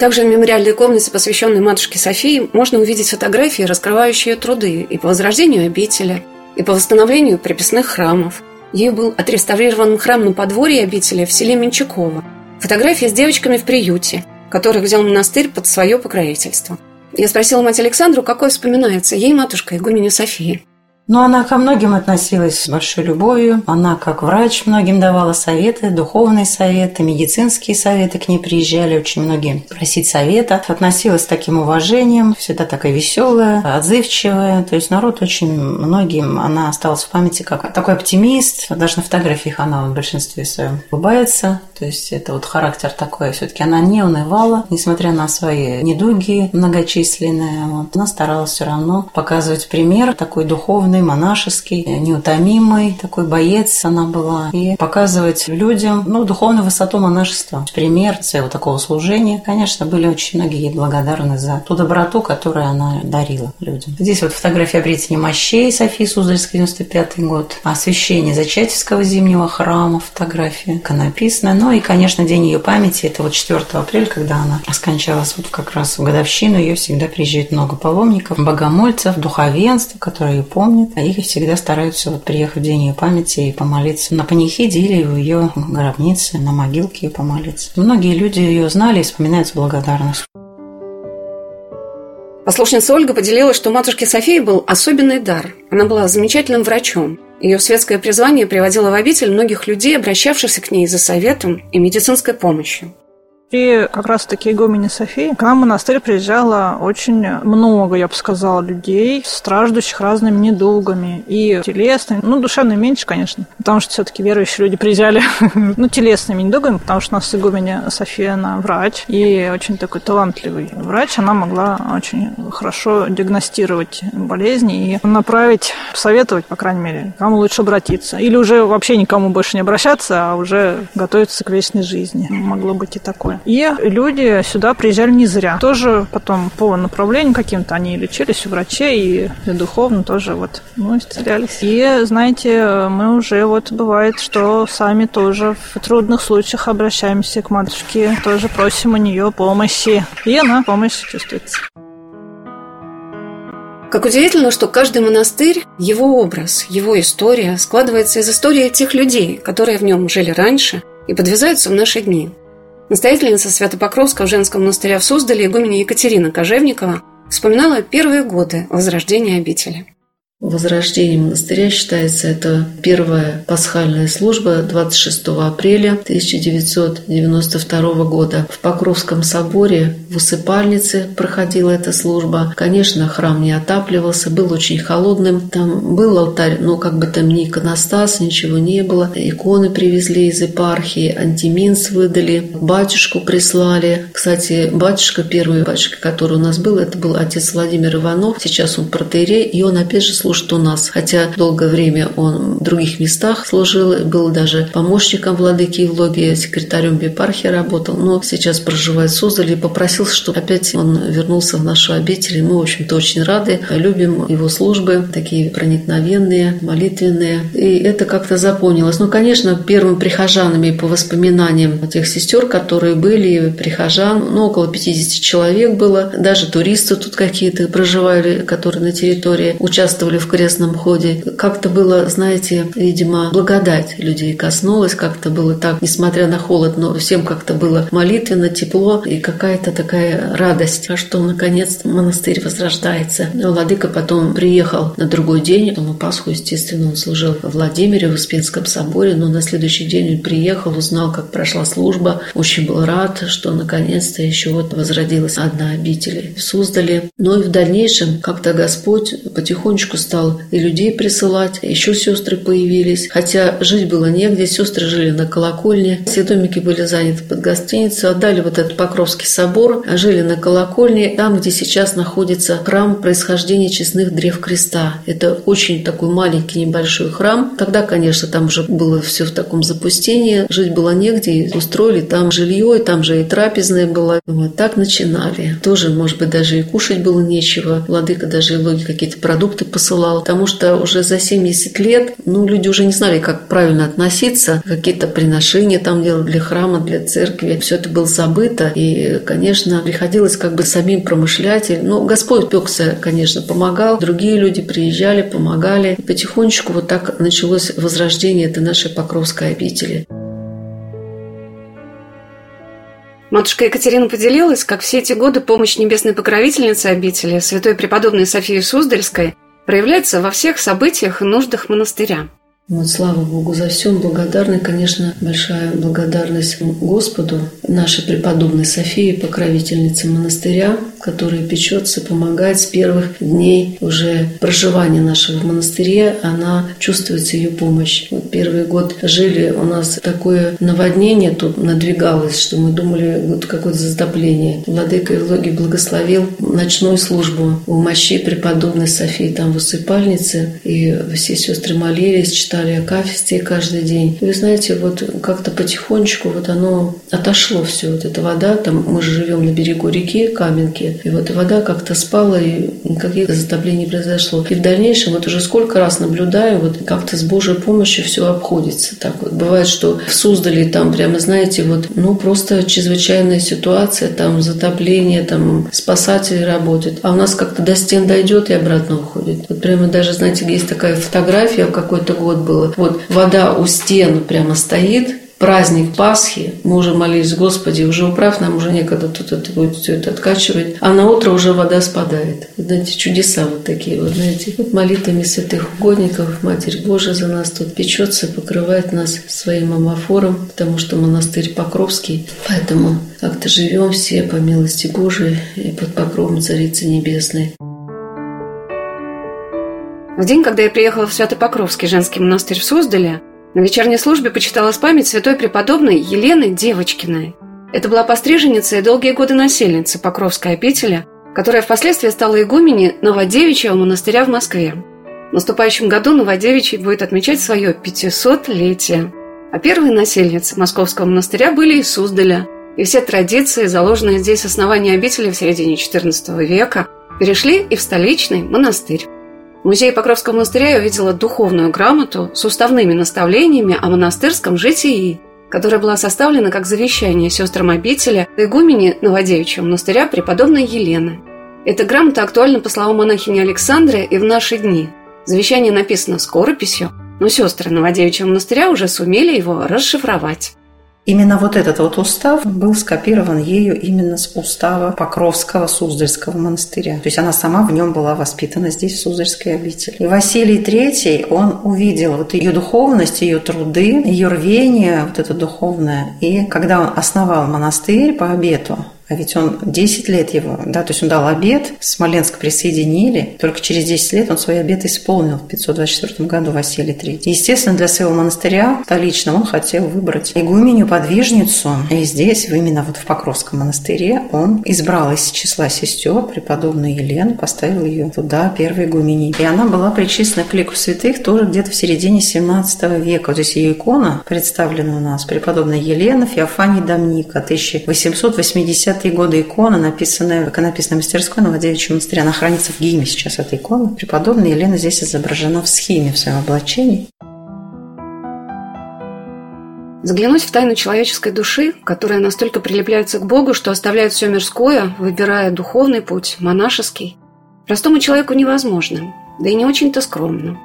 Также в мемориальной комнате, посвященной матушке Софии, можно увидеть фотографии, раскрывающие ее труды и по возрождению обители, и по восстановлению приписных храмов. Ею был отреставрирован храм на подворье обители в селе Менчаково. Фотографии с девочками в приюте, которых взял монастырь под свое покровительство. Я спросила мать Александру, какой вспоминается ей матушка игуменя Софии. Но она ко многим относилась с большой любовью. Она, как врач, многим давала советы, духовные советы, медицинские советы. К ней приезжали очень многие просить совета. Относилась с таким уважением, всегда такая веселая, отзывчивая. То есть народ очень многим, она осталась в памяти как такой оптимист. Даже на фотографиях она в большинстве своем улыбается. То есть это вот характер такой. Все-таки она не унывала, несмотря на свои недуги многочисленные. Вот. Она старалась все равно показывать пример такой духовный, монашеский, неутомимый, такой боец она была. И показывать людям ну, духовную высоту монашества. Пример своего такого служения. Конечно, были очень многие ей благодарны за ту доброту, которую она дарила людям. Здесь вот фотография обретения мощей Софии Суздальской, 95 год. Освящение Зачатевского зимнего храма, фотография иконописная. Ну и, конечно, день ее памяти. Это вот 4 апреля, когда она скончалась вот как раз в годовщину. Ее всегда приезжает много паломников, богомольцев, духовенства, которые ее помнят. А их всегда стараются вот приехать в день ее памяти и помолиться на панихиде или в ее гробнице, на могилке и помолиться. Многие люди ее знали и вспоминают с благодарностью. Послушница Ольга поделилась, что у матушки Софии был особенный дар. Она была замечательным врачом. Ее светское призвание приводило в обитель многих людей, обращавшихся к ней за советом и медицинской помощью. При как раз-таки игумене Софии к нам в монастырь приезжало очень много, я бы сказала, людей, страждущих разными недугами. И телесными, ну, душевными меньше, конечно, потому что все-таки верующие люди приезжали, ну, телесными недугами, потому что у нас игуменя София, она врач, и очень такой талантливый врач. Она могла очень хорошо диагностировать болезни и направить, советовать, по крайней мере, кому лучше обратиться. Или уже вообще никому больше не обращаться, а уже готовиться к вечной жизни. Могло быть и такое. И люди сюда приезжали не зря. Тоже потом по направлению каким-то они лечились у врачей и духовно тоже вот, ну, исцелялись. И, знаете, мы уже вот бывает, что сами тоже в трудных случаях обращаемся к матушке, тоже просим у нее помощи. И она помощь чувствуется. Как удивительно, что каждый монастырь, его образ, его история складывается из истории тех людей, которые в нем жили раньше и подвязаются в наши дни. Настоятельница Свято-Покровского женского монастыря в Суздале игуменя Екатерина Кожевникова вспоминала первые годы возрождения обители. Возрождение монастыря считается это первая пасхальная служба 26 апреля 1992 года. В Покровском соборе в усыпальнице проходила эта служба. Конечно, храм не отапливался, был очень холодным. Там был алтарь, но как бы там ни иконостас, ничего не было. Иконы привезли из епархии, антиминс выдали, батюшку прислали. Кстати, батюшка, первый батюшка, который у нас был, это был отец Владимир Иванов. Сейчас он протеерей, и он опять же служит служит у нас. Хотя долгое время он в других местах служил, был даже помощником владыки Евлогии, секретарем епархии работал, но сейчас проживает в Суздале и попросил, чтобы опять он вернулся в нашу обитель. И мы, в общем-то, очень рады, любим его службы, такие проникновенные, молитвенные. И это как-то запомнилось. Ну, конечно, первым прихожанами по воспоминаниям тех сестер, которые были, прихожан, ну, около 50 человек было, даже туристы тут какие-то проживали, которые на территории участвовали в крестном ходе. Как-то было, знаете, видимо, благодать людей коснулась, как-то было так, несмотря на холод, но всем как-то было молитвенно, тепло и какая-то такая радость, а что наконец монастырь возрождается. Владыка потом приехал на другой день, на Пасху, естественно, он служил в Владимире, в Успенском соборе, но на следующий день он приехал, узнал, как прошла служба, очень был рад, что наконец-то еще вот возродилась одна обитель в Суздале. Но и в дальнейшем как-то Господь потихонечку стал и людей присылать, еще сестры появились. Хотя жить было негде, сестры жили на колокольне, все домики были заняты под гостиницу, отдали вот этот Покровский собор, жили на колокольне, там, где сейчас находится храм происхождения честных древ креста. Это очень такой маленький небольшой храм. Тогда, конечно, там уже было все в таком запустении, жить было негде, устроили там жилье, и там же и трапезная была. Вот так начинали. Тоже, может быть, даже и кушать было нечего. Владыка даже и какие-то продукты посылал посылал, потому что уже за 70 лет, ну, люди уже не знали, как правильно относиться, какие-то приношения там делать для храма, для церкви. Все это было забыто, и, конечно, приходилось как бы самим промышлять. Ну, Господь пекся, конечно, помогал, другие люди приезжали, помогали. И потихонечку вот так началось возрождение этой нашей Покровской обители. Матушка Екатерина поделилась, как все эти годы помощь небесной покровительницы обители, святой преподобной Софии Суздальской, проявляется во всех событиях и нуждах монастыря. Вот слава Богу за все. Благодарны, конечно, большая благодарность Господу, нашей преподобной Софии, покровительнице монастыря, которая печется, помогает с первых дней уже проживания нашего в монастыре. Она чувствуется ее помощь. Вот первый год жили, у нас такое наводнение тут надвигалось, что мы думали, вот какое-то затопление. Владыка Евлогий благословил ночную службу у мощи преподобной Софии там в усыпальнице, и все сестры молились, читали Акафисте каждый день. Вы знаете, вот как-то потихонечку вот оно отошло все. Вот эта вода, там мы же живем на берегу реки Каменки, и вот вода как-то спала, и никаких затоплений не произошло. И в дальнейшем вот уже сколько раз наблюдаю, вот как-то с Божьей помощью все обходится. Так вот бывает, что в Суздале там прямо, знаете, вот, ну просто чрезвычайная ситуация, там затопление, там спасатели работают. А у нас как-то до стен дойдет и обратно уходит. Вот прямо даже, знаете, есть такая фотография, какой-то год было. Вот вода у стен прямо стоит, праздник Пасхи, мы уже молились, Господи, уже управ, нам уже некогда тут это будет все это откачивать, а на утро уже вода спадает. Вот, знаете, чудеса вот такие вот, знаете. Вот молитвами святых угодников, Матерь Божия за нас тут печется, покрывает нас своим амофором, потому что монастырь Покровский. Поэтому как-то живем все по милости Божией и под покровом Царицы Небесной. В день, когда я приехала в Свято-Покровский женский монастырь в Суздале, на вечерней службе почиталась память святой преподобной Елены Девочкиной. Это была постриженница и долгие годы насельница Покровской обители, которая впоследствии стала игуменей Новодевичьего монастыря в Москве. В наступающем году Новодевичий будет отмечать свое 500-летие. А первые насельницы Московского монастыря были из Суздаля, и все традиции, заложенные здесь основания обители в середине XIV века, перешли и в столичный монастырь. В музее Покровского монастыря я увидела духовную грамоту с уставными наставлениями о монастырском житии, которая была составлена как завещание сестрам обители игумени Новодевичьего монастыря преподобной Елены. Эта грамота актуальна по словам монахини Александры и в наши дни. Завещание написано скорописью, но сестры Новодевичьего монастыря уже сумели его расшифровать. Именно вот этот вот устав был скопирован ею именно с устава Покровского Суздальского монастыря. То есть она сама в нем была воспитана здесь, в Суздальской обители. И Василий III, он увидел вот ее духовность, ее труды, ее рвение, вот это духовное. И когда он основал монастырь по обету, а ведь он 10 лет его, да, то есть он дал обед, Смоленск присоединили, только через 10 лет он свой обед исполнил в 524 году Василий III. Естественно, для своего монастыря столичного он хотел выбрать игуменю, подвижницу, и здесь, именно вот в Покровском монастыре, он избрал из числа сестер преподобную Елену, поставил ее туда первой игуменей. И она была причислена к лику святых тоже где-то в середине 17 века. Вот здесь ее икона представлена у нас, преподобная Елена Феофаний Домника, 1880 20-е годы икона, написанная в иконописной мастерской Новодевичьего монастыря. Она хранится в Гиме сейчас, эта икона. Преподобная Елена здесь изображена в схеме в своем облачении. Заглянуть в тайну человеческой души, которая настолько прилепляется к Богу, что оставляет все мирское, выбирая духовный путь, монашеский, простому человеку невозможно, да и не очень-то скромно.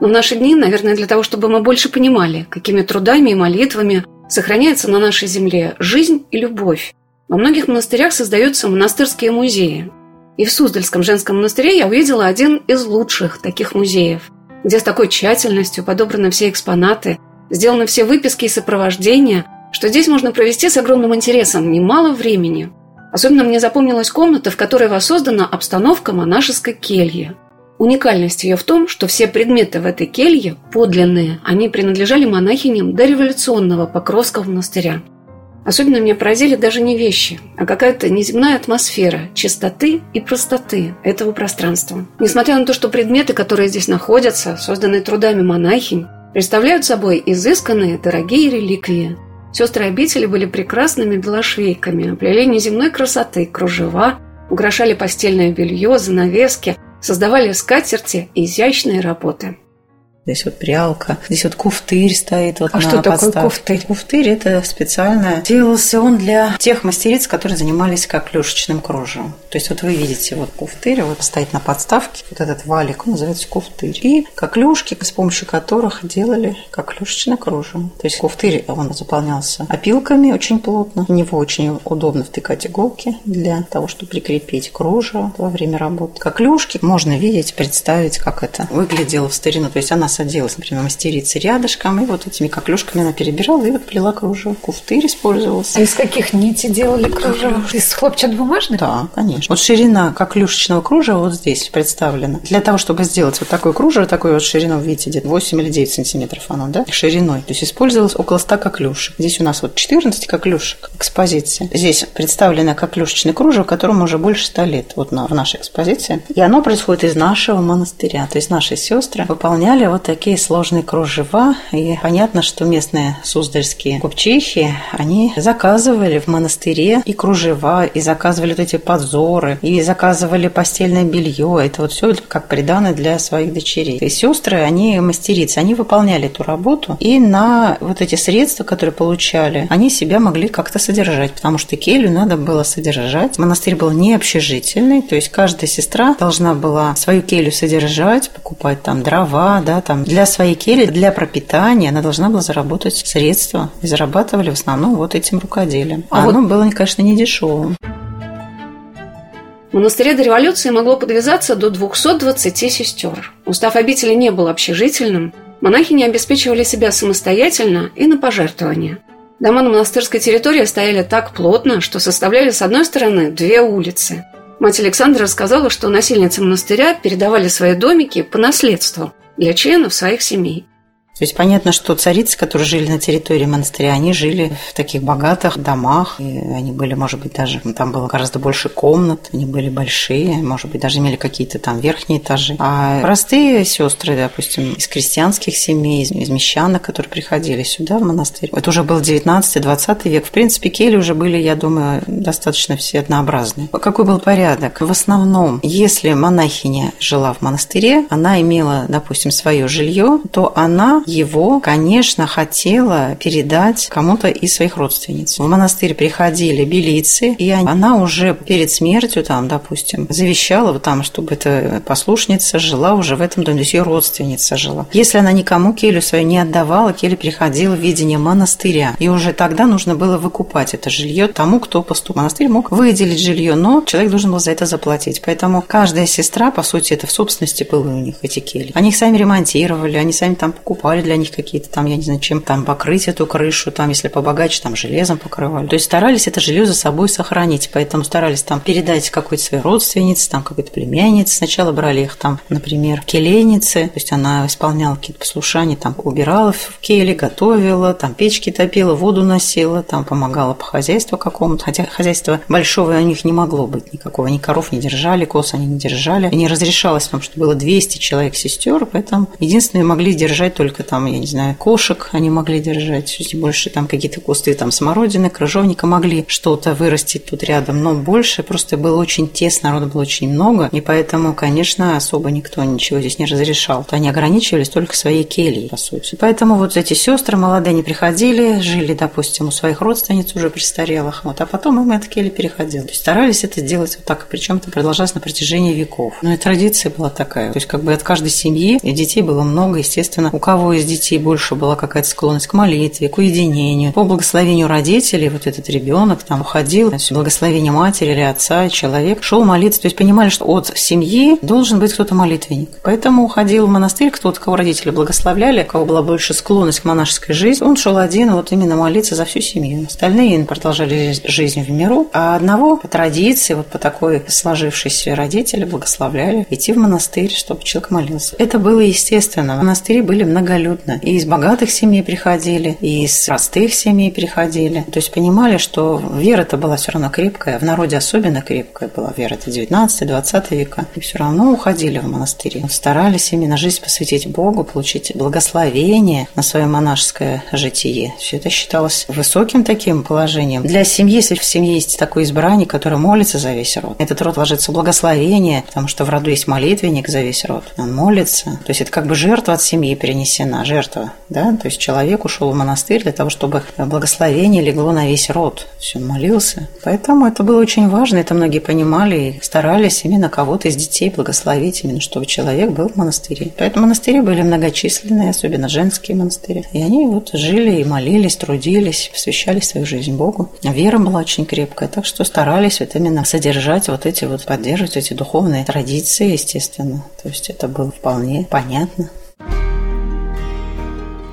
Но в наши дни, наверное, для того, чтобы мы больше понимали, какими трудами и молитвами сохраняется на нашей земле жизнь и любовь, во многих монастырях создаются монастырские музеи. И в Суздальском женском монастыре я увидела один из лучших таких музеев, где с такой тщательностью подобраны все экспонаты, сделаны все выписки и сопровождения, что здесь можно провести с огромным интересом немало времени. Особенно мне запомнилась комната, в которой воссоздана обстановка монашеской кельи. Уникальность ее в том, что все предметы в этой келье подлинные, они принадлежали монахиням дореволюционного Покровского монастыря. Особенно меня поразили даже не вещи, а какая-то неземная атмосфера чистоты и простоты этого пространства. Несмотря на то, что предметы, которые здесь находятся, созданные трудами монахинь, представляют собой изысканные, дорогие реликвии. Сестры обители были прекрасными белошвейками, плели неземной красоты кружева, украшали постельное белье, занавески, создавали скатерти изящные работы. Здесь вот прялка, здесь вот куфтырь стоит вот а на что такое подставке. куфтырь? Куфтырь – это специально делался он для тех мастериц, которые занимались коклюшечным кружевом. То есть вот вы видите вот куфтырь, вот стоит на подставке, вот этот валик, он называется куфтырь. И коклюшки, с помощью которых делали коклюшечное кружево. То есть куфтырь, он заполнялся опилками очень плотно. В него очень удобно втыкать иголки для того, чтобы прикрепить кружево во время работы. Коклюшки можно видеть, представить, как это выглядело в старину. То есть она садилась, например, мастерица рядышком, и вот этими коклюшками она перебирала и вот плела кружево. Куфтырь использовался. А из каких нитей делали кружево? Из хлопчатобумажных? Да, конечно. Вот ширина коклюшечного кружева вот здесь представлена. Для того, чтобы сделать вот такое кружево, такой вот шириной, видите, где-то 8 или 9 сантиметров оно, да, шириной. То есть использовалось около 100 коклюшек. Здесь у нас вот 14 коклюшек экспозиции. Здесь представлено коклюшечное кружево, которому уже больше 100 лет вот на, в нашей экспозиции. И оно происходит из нашего монастыря. То есть наши сестры выполняли вот такие сложные кружева. И понятно, что местные суздальские купчихи, они заказывали в монастыре и кружева, и заказывали вот эти подзоры, и заказывали постельное белье. Это вот все как придано для своих дочерей. И сестры, они мастерицы, они выполняли эту работу, и на вот эти средства, которые получали, они себя могли как-то содержать, потому что келью надо было содержать. Монастырь был не общежительный, то есть каждая сестра должна была свою келью содержать, покупать там дрова, да, там для своей кельи, для пропитания она должна была заработать средства. И зарабатывали в основном вот этим рукоделием. А, а оно вот... было, конечно, не дешевым. В монастыре до революции могло подвязаться до 220 сестер. Устав обители не был общежительным, монахини обеспечивали себя самостоятельно и на пожертвования. Дома на монастырской территории стояли так плотно, что составляли с одной стороны две улицы. Мать Александра рассказала, что насильницы монастыря передавали свои домики по наследству для членов своих семей. То есть понятно, что царицы, которые жили на территории монастыря, они жили в таких богатых домах, и они были, может быть, даже там было гораздо больше комнат, они были большие, может быть, даже имели какие-то там верхние этажи. А простые сестры, допустим, из крестьянских семей, из, из мещанок, которые приходили сюда в монастырь, это уже был 19-20 век. В принципе, кели уже были, я думаю, достаточно все однообразные. Какой был порядок? В основном, если монахиня жила в монастыре, она имела, допустим, свое жилье, то она его, конечно, хотела передать кому-то из своих родственниц. В монастырь приходили белицы, и она уже перед смертью, там, допустим, завещала вот там, чтобы эта послушница жила уже в этом доме, то есть ее родственница жила. Если она никому келью свою не отдавала, кель приходила в видение монастыря. И уже тогда нужно было выкупать это жилье тому, кто поступил. Монастырь мог выделить жилье, но человек должен был за это заплатить. Поэтому каждая сестра, по сути, это в собственности было у них, эти кельи. Они их сами ремонтировали, они сами там покупали покрывали для них какие-то там, я не знаю, чем там покрыть эту крышу, там, если побогаче, там железом покрывали. То есть старались это жилье за собой сохранить, поэтому старались там передать какой-то своей родственнице, там какой-то племяннице. Сначала брали их там, например, келейницы, то есть она исполняла какие-то послушания, там убирала в келе, готовила, там печки топила, воду носила, там помогала по хозяйству какому-то, хотя хозяйство большого у них не могло быть никакого, они коров не держали, коз они не держали, не разрешалось, потому что было 200 человек сестер, поэтому единственные могли держать только там, я не знаю, кошек они могли держать, чуть больше там какие-то кусты там смородины, крыжовника могли что-то вырастить тут рядом, но больше просто было очень тесно, народу было очень много, и поэтому, конечно, особо никто ничего здесь не разрешал. То они ограничивались только своей кельей, по сути. Поэтому вот эти сестры молодые не приходили, жили, допустим, у своих родственниц уже престарелых, вот, а потом им эта келья переходила. То есть старались это сделать вот так, причем это продолжалось на протяжении веков. Ну и традиция была такая. То есть как бы от каждой семьи детей было много, естественно, у кого из детей больше была какая-то склонность к молитве, к уединению. По благословению родителей вот этот ребенок там уходил, значит, благословение матери или отца, человек шел молиться. То есть понимали, что от семьи должен быть кто-то молитвенник. Поэтому уходил в монастырь кто-то, кого родители благословляли, у кого была больше склонность к монашеской жизни. Он шел один вот именно молиться за всю семью. Остальные продолжали жизнь в миру, а одного по традиции, вот по такой сложившейся родители благословляли идти в монастырь, чтобы человек молился. Это было естественно. Монастыри были многолюдные абсолютно. И из богатых семей приходили, и из простых семей приходили. То есть понимали, что вера-то была все равно крепкая, в народе особенно крепкая была вера. Это 19-20 века. И все равно уходили в монастыри. Старались именно жизнь посвятить Богу, получить благословение на свое монашеское житие. Все это считалось высоким таким положением. Для семьи, если в семье есть такой избранник, который молится за весь род, этот род ложится благословение, потому что в роду есть молитвенник за весь род. Он молится. То есть это как бы жертва от семьи перенесена, жертва. Да? То есть человек ушел в монастырь для того, чтобы благословение легло на весь род. Все, молился. Поэтому это было очень важно, это многие понимали и старались именно кого-то из детей благословить, именно чтобы человек был в монастыре. Поэтому монастыри были многочисленные, особенно женские монастыри. И они вот жили и молились, трудились, посвящали свою жизнь Богу. Вера была очень крепкая, так что старались вот именно содержать вот эти вот, поддерживать эти духовные традиции, естественно. То есть это было вполне понятно.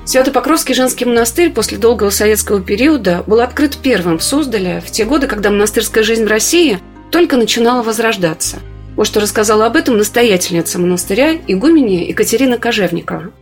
Свято-Покровский женский монастырь после долгого советского периода был открыт первым в Суздале в те годы, когда монастырская жизнь в России только начинала возрождаться. Вот что рассказала об этом настоятельница монастыря игуменя Екатерина Кожевникова.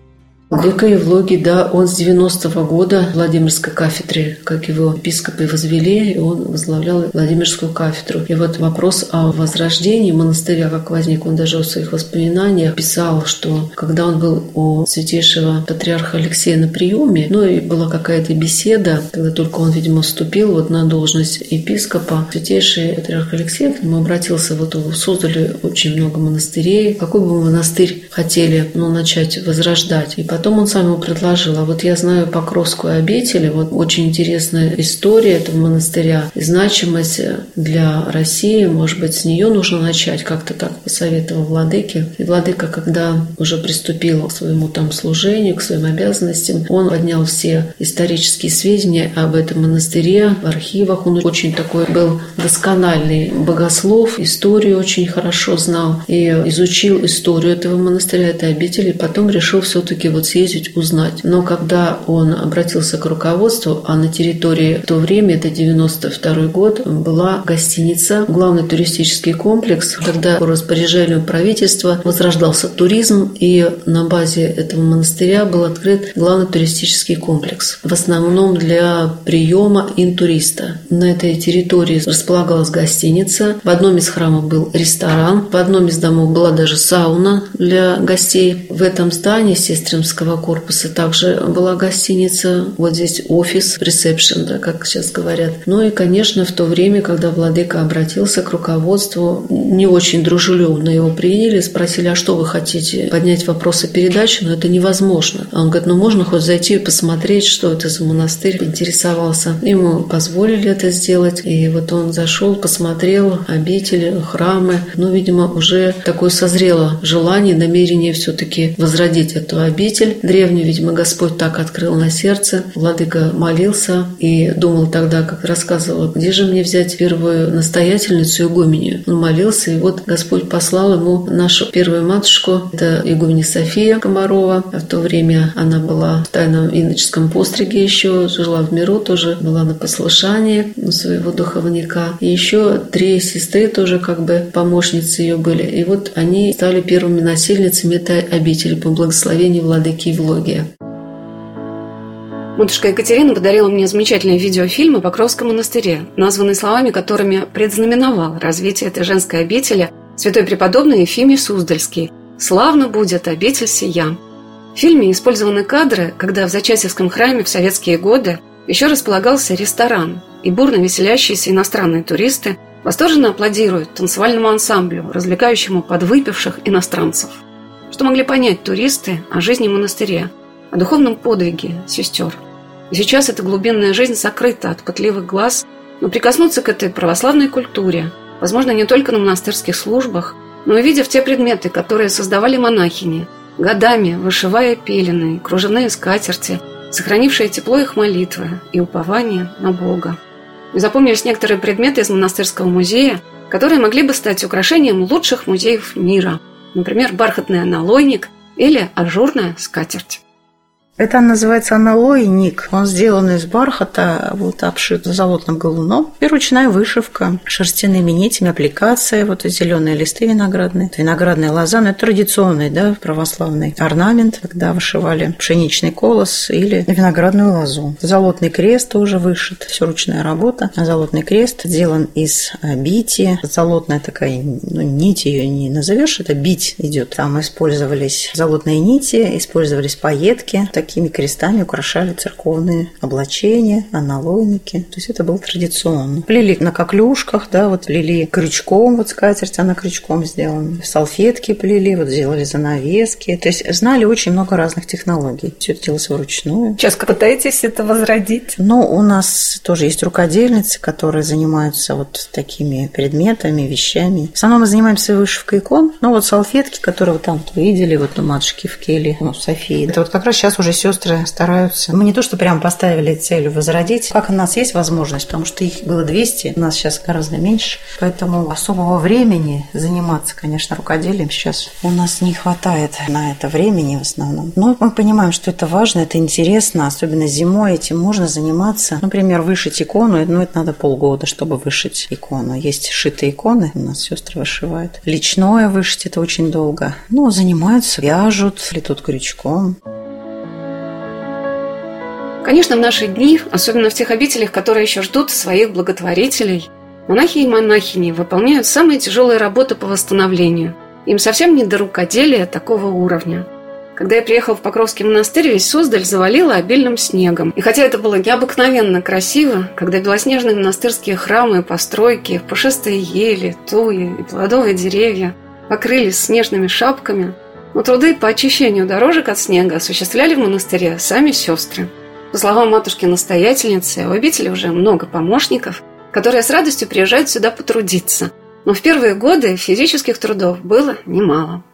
Века Евлогий, да, он с 90-го года в Владимирской кафедре, как его епископы возвели, и он возглавлял Владимирскую кафедру. И вот вопрос о возрождении монастыря, как возник, он даже в своих воспоминаниях писал, что когда он был у святейшего патриарха Алексея на приеме, ну и была какая-то беседа, когда только он, видимо, вступил вот на должность епископа, святейший патриарх Алексей к нему обратился, вот создали очень много монастырей, какой бы монастырь хотели ну, начать возрождать. И потом он сам ему предложил. А вот я знаю Покровскую обитель, вот очень интересная история этого монастыря значимость для России. Может быть, с нее нужно начать, как-то так посоветовал Владыке. И Владыка, когда уже приступил к своему там служению, к своим обязанностям, он поднял все исторические сведения об этом монастыре в архивах. Он очень такой был доскональный богослов, историю очень хорошо знал и изучил историю этого монастыря, этой обители. И потом решил все-таки вот съездить, узнать. Но когда он обратился к руководству, а на территории в то время, это 92 год, была гостиница, главный туристический комплекс. Тогда по распоряжению правительства возрождался туризм, и на базе этого монастыря был открыт главный туристический комплекс. В основном для приема интуриста. На этой территории располагалась гостиница. В одном из храмов был ресторан. В одном из домов была даже сауна для гостей. В этом здании Сестринского Воинского корпуса также была гостиница, вот здесь офис, ресепшн, да, как сейчас говорят. Ну и, конечно, в то время, когда Владыка обратился к руководству, не очень дружелюбно его приняли, спросили, а что вы хотите, поднять вопросы передачи, но это невозможно. А он говорит, ну можно хоть зайти и посмотреть, что это за монастырь, интересовался. Ему позволили это сделать, и вот он зашел, посмотрел обители, храмы, ну, видимо, уже такое созрело желание, намерение все-таки возродить эту обитель, мысль древнюю, видимо, Господь так открыл на сердце. Владыка молился и думал тогда, как рассказывал, где же мне взять первую настоятельницу игуменю. Он молился, и вот Господь послал ему нашу первую матушку, это игуменя София Комарова. А в то время она была в тайном иноческом постриге еще, жила в миру, тоже была на послушании у своего духовника. И еще три сестры тоже как бы помощницы ее были. И вот они стали первыми насельницами этой обители по благословению владыки Киевлогия. Матушка Екатерина подарила мне замечательный видеофильм о Покровском монастыре, названный словами, которыми предзнаменовал развитие этой женской обители святой преподобный Ефимий Суздальский «Славно будет обитель сия». В фильме использованы кадры, когда в Зачатевском храме в советские годы еще располагался ресторан, и бурно веселящиеся иностранные туристы восторженно аплодируют танцевальному ансамблю, развлекающему подвыпивших иностранцев – что могли понять туристы о жизни монастыря, о духовном подвиге сестер. И сейчас эта глубинная жизнь сокрыта от пытливых глаз, но прикоснуться к этой православной культуре возможно не только на монастырских службах, но и видя в те предметы, которые создавали монахини, годами вышивая пелены, кружевные скатерти, сохранившие тепло их молитвы и упование на Бога. И запомнились некоторые предметы из монастырского музея, которые могли бы стать украшением лучших музеев мира – Например, бархатный аналойник или ажурная скатерть. Это называется аналойник. Он сделан из бархата, вот обшит золотным галуном. И ручная вышивка шерстяными нитями, аппликация, вот зеленые листы виноградные. Виноградная лоза, ну, это традиционный, да, православный орнамент, когда вышивали пшеничный колос или виноградную лозу. Золотный крест тоже вышит, все ручная работа. Золотный крест сделан из бити. Золотная такая, ну, нить ее не назовешь, это бить идет. Там использовались золотные нити, использовались пайетки. Такими крестами украшали церковные облачения, аналойники. То есть это было традиционно. Плели на коклюшках, да, вот плели крючком, вот скатерть, она крючком сделана. Салфетки плели, вот сделали занавески. То есть знали очень много разных технологий. Все это делалось вручную. Сейчас пытаетесь это возродить? Ну, у нас тоже есть рукодельницы, которые занимаются вот такими предметами, вещами. В основном мы занимаемся вышивкой икон. Но вот салфетки, которые вы там видели, вот у матушки в Келе, ну, Софии. Это вот как раз сейчас уже сестры стараются. Мы не то, что прям поставили целью возродить, как у нас есть возможность, потому что их было 200, у нас сейчас гораздо меньше. Поэтому особого времени заниматься, конечно, рукоделием сейчас у нас не хватает на это времени в основном. Но мы понимаем, что это важно, это интересно, особенно зимой этим можно заниматься. Например, вышить икону, ну, это надо полгода, чтобы вышить икону. Есть шитые иконы, у нас сестры вышивают. Личное вышить это очень долго. Ну, занимаются, вяжут, плетут крючком. Конечно, в наши дни, особенно в тех обителях, которые еще ждут своих благотворителей, монахи и монахини выполняют самые тяжелые работы по восстановлению. Им совсем не до рукоделия такого уровня. Когда я приехал в Покровский монастырь, весь Суздаль завалило обильным снегом. И хотя это было необыкновенно красиво, когда белоснежные монастырские храмы и постройки, пушистые ели, туи и плодовые деревья покрылись снежными шапками, но труды по очищению дорожек от снега осуществляли в монастыре сами сестры. По словам матушки-настоятельницы, у обители уже много помощников, которые с радостью приезжают сюда потрудиться. Но в первые годы физических трудов было немало.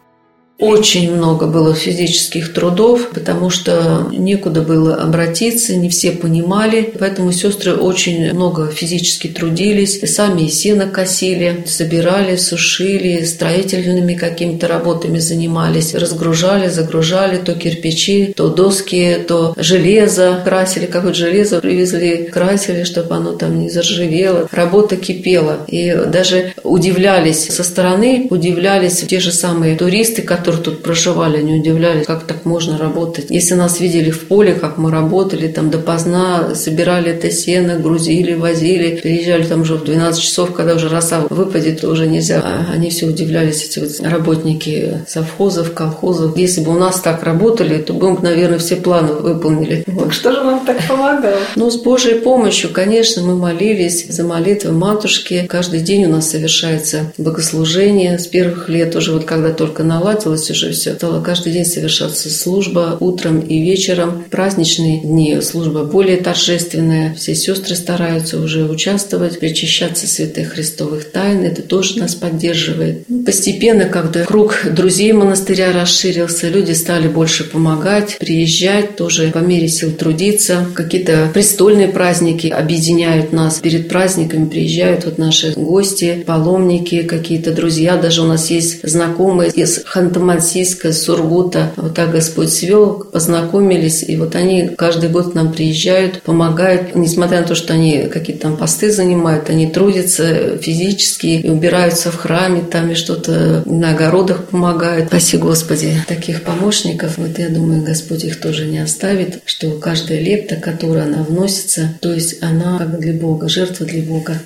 Очень много было физических трудов, потому что некуда было обратиться, не все понимали. Поэтому сестры очень много физически трудились. Сами и сено косили, собирали, сушили, строительными какими-то работами занимались. Разгружали, загружали то кирпичи, то доски, то железо. Красили какое-то железо, привезли, красили, чтобы оно там не заржавело. Работа кипела. И даже удивлялись со стороны, удивлялись те же самые туристы, которые которые тут проживали, они удивлялись, как так можно работать. Если нас видели в поле, как мы работали, там допоздна собирали это сено, грузили, возили, приезжали там уже в 12 часов, когда уже роса выпадет, уже нельзя. А они все удивлялись, эти вот работники совхозов, колхозов. Если бы у нас так работали, то бы наверное, все планы выполнили. Вот. Что же вам так помогало? Ну, с Божьей помощью, конечно, мы молились за молитвы матушки. Каждый день у нас совершается богослужение. С первых лет уже вот когда только наладилось наладилось уже все. Стала каждый день совершаться служба утром и вечером. Праздничные дни служба более торжественная. Все сестры стараются уже участвовать, причащаться святых христовых тайн. Это тоже нас поддерживает. Ну, постепенно, когда круг друзей монастыря расширился, люди стали больше помогать, приезжать, тоже по мере сил трудиться. Какие-то престольные праздники объединяют нас. Перед праздниками приезжают вот наши гости, паломники, какие-то друзья. Даже у нас есть знакомые из ханты Мансийска, Сургута. Вот так Господь свел, познакомились, и вот они каждый год к нам приезжают, помогают, несмотря на то, что они какие-то там посты занимают, они трудятся физически и убираются в храме, там и что-то на огородах помогают. Спаси Господи, таких помощников. Вот я думаю, Господь их тоже не оставит, что каждая лепта, которая она вносится, то есть она как для Бога, жертва для Бога.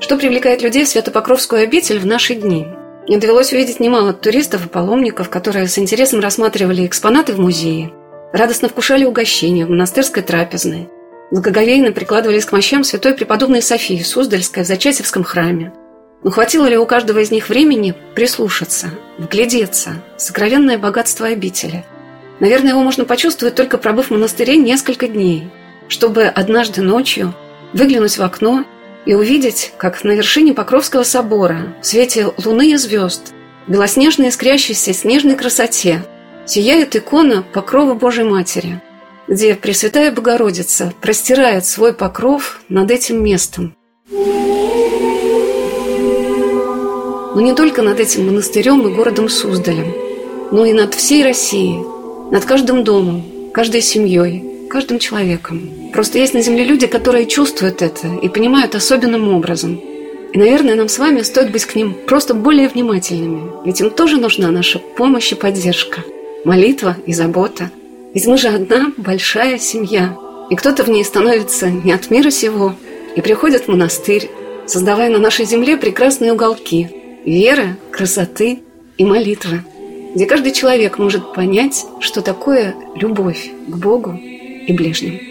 Что привлекает людей в Святопокровскую обитель в наши дни? Мне довелось увидеть немало туристов и паломников, которые с интересом рассматривали экспонаты в музее, радостно вкушали угощения в монастырской трапезной, благоговейно прикладывались к мощам святой преподобной Софии Суздальской в Зачатевском храме. Но хватило ли у каждого из них времени прислушаться, вглядеться в сокровенное богатство обители? Наверное, его можно почувствовать, только пробыв в монастыре несколько дней, чтобы однажды ночью выглянуть в окно и увидеть, как на вершине Покровского собора, в свете луны и звезд, белоснежной искрящейся снежной красоте, сияет икона Покрова Божьей Матери, где Пресвятая Богородица простирает свой покров над этим местом. Но не только над этим монастырем и городом Суздалем. но и над всей Россией, над каждым домом, каждой семьей, каждым человеком. Просто есть на Земле люди, которые чувствуют это и понимают особенным образом. И, наверное, нам с вами стоит быть к ним просто более внимательными, ведь им тоже нужна наша помощь и поддержка, молитва и забота. Ведь мы же одна большая семья, и кто-то в ней становится не от мира сего и приходит в монастырь, создавая на нашей земле прекрасные уголки веры, красоты и молитвы, где каждый человек может понять, что такое любовь к Богу и ближним.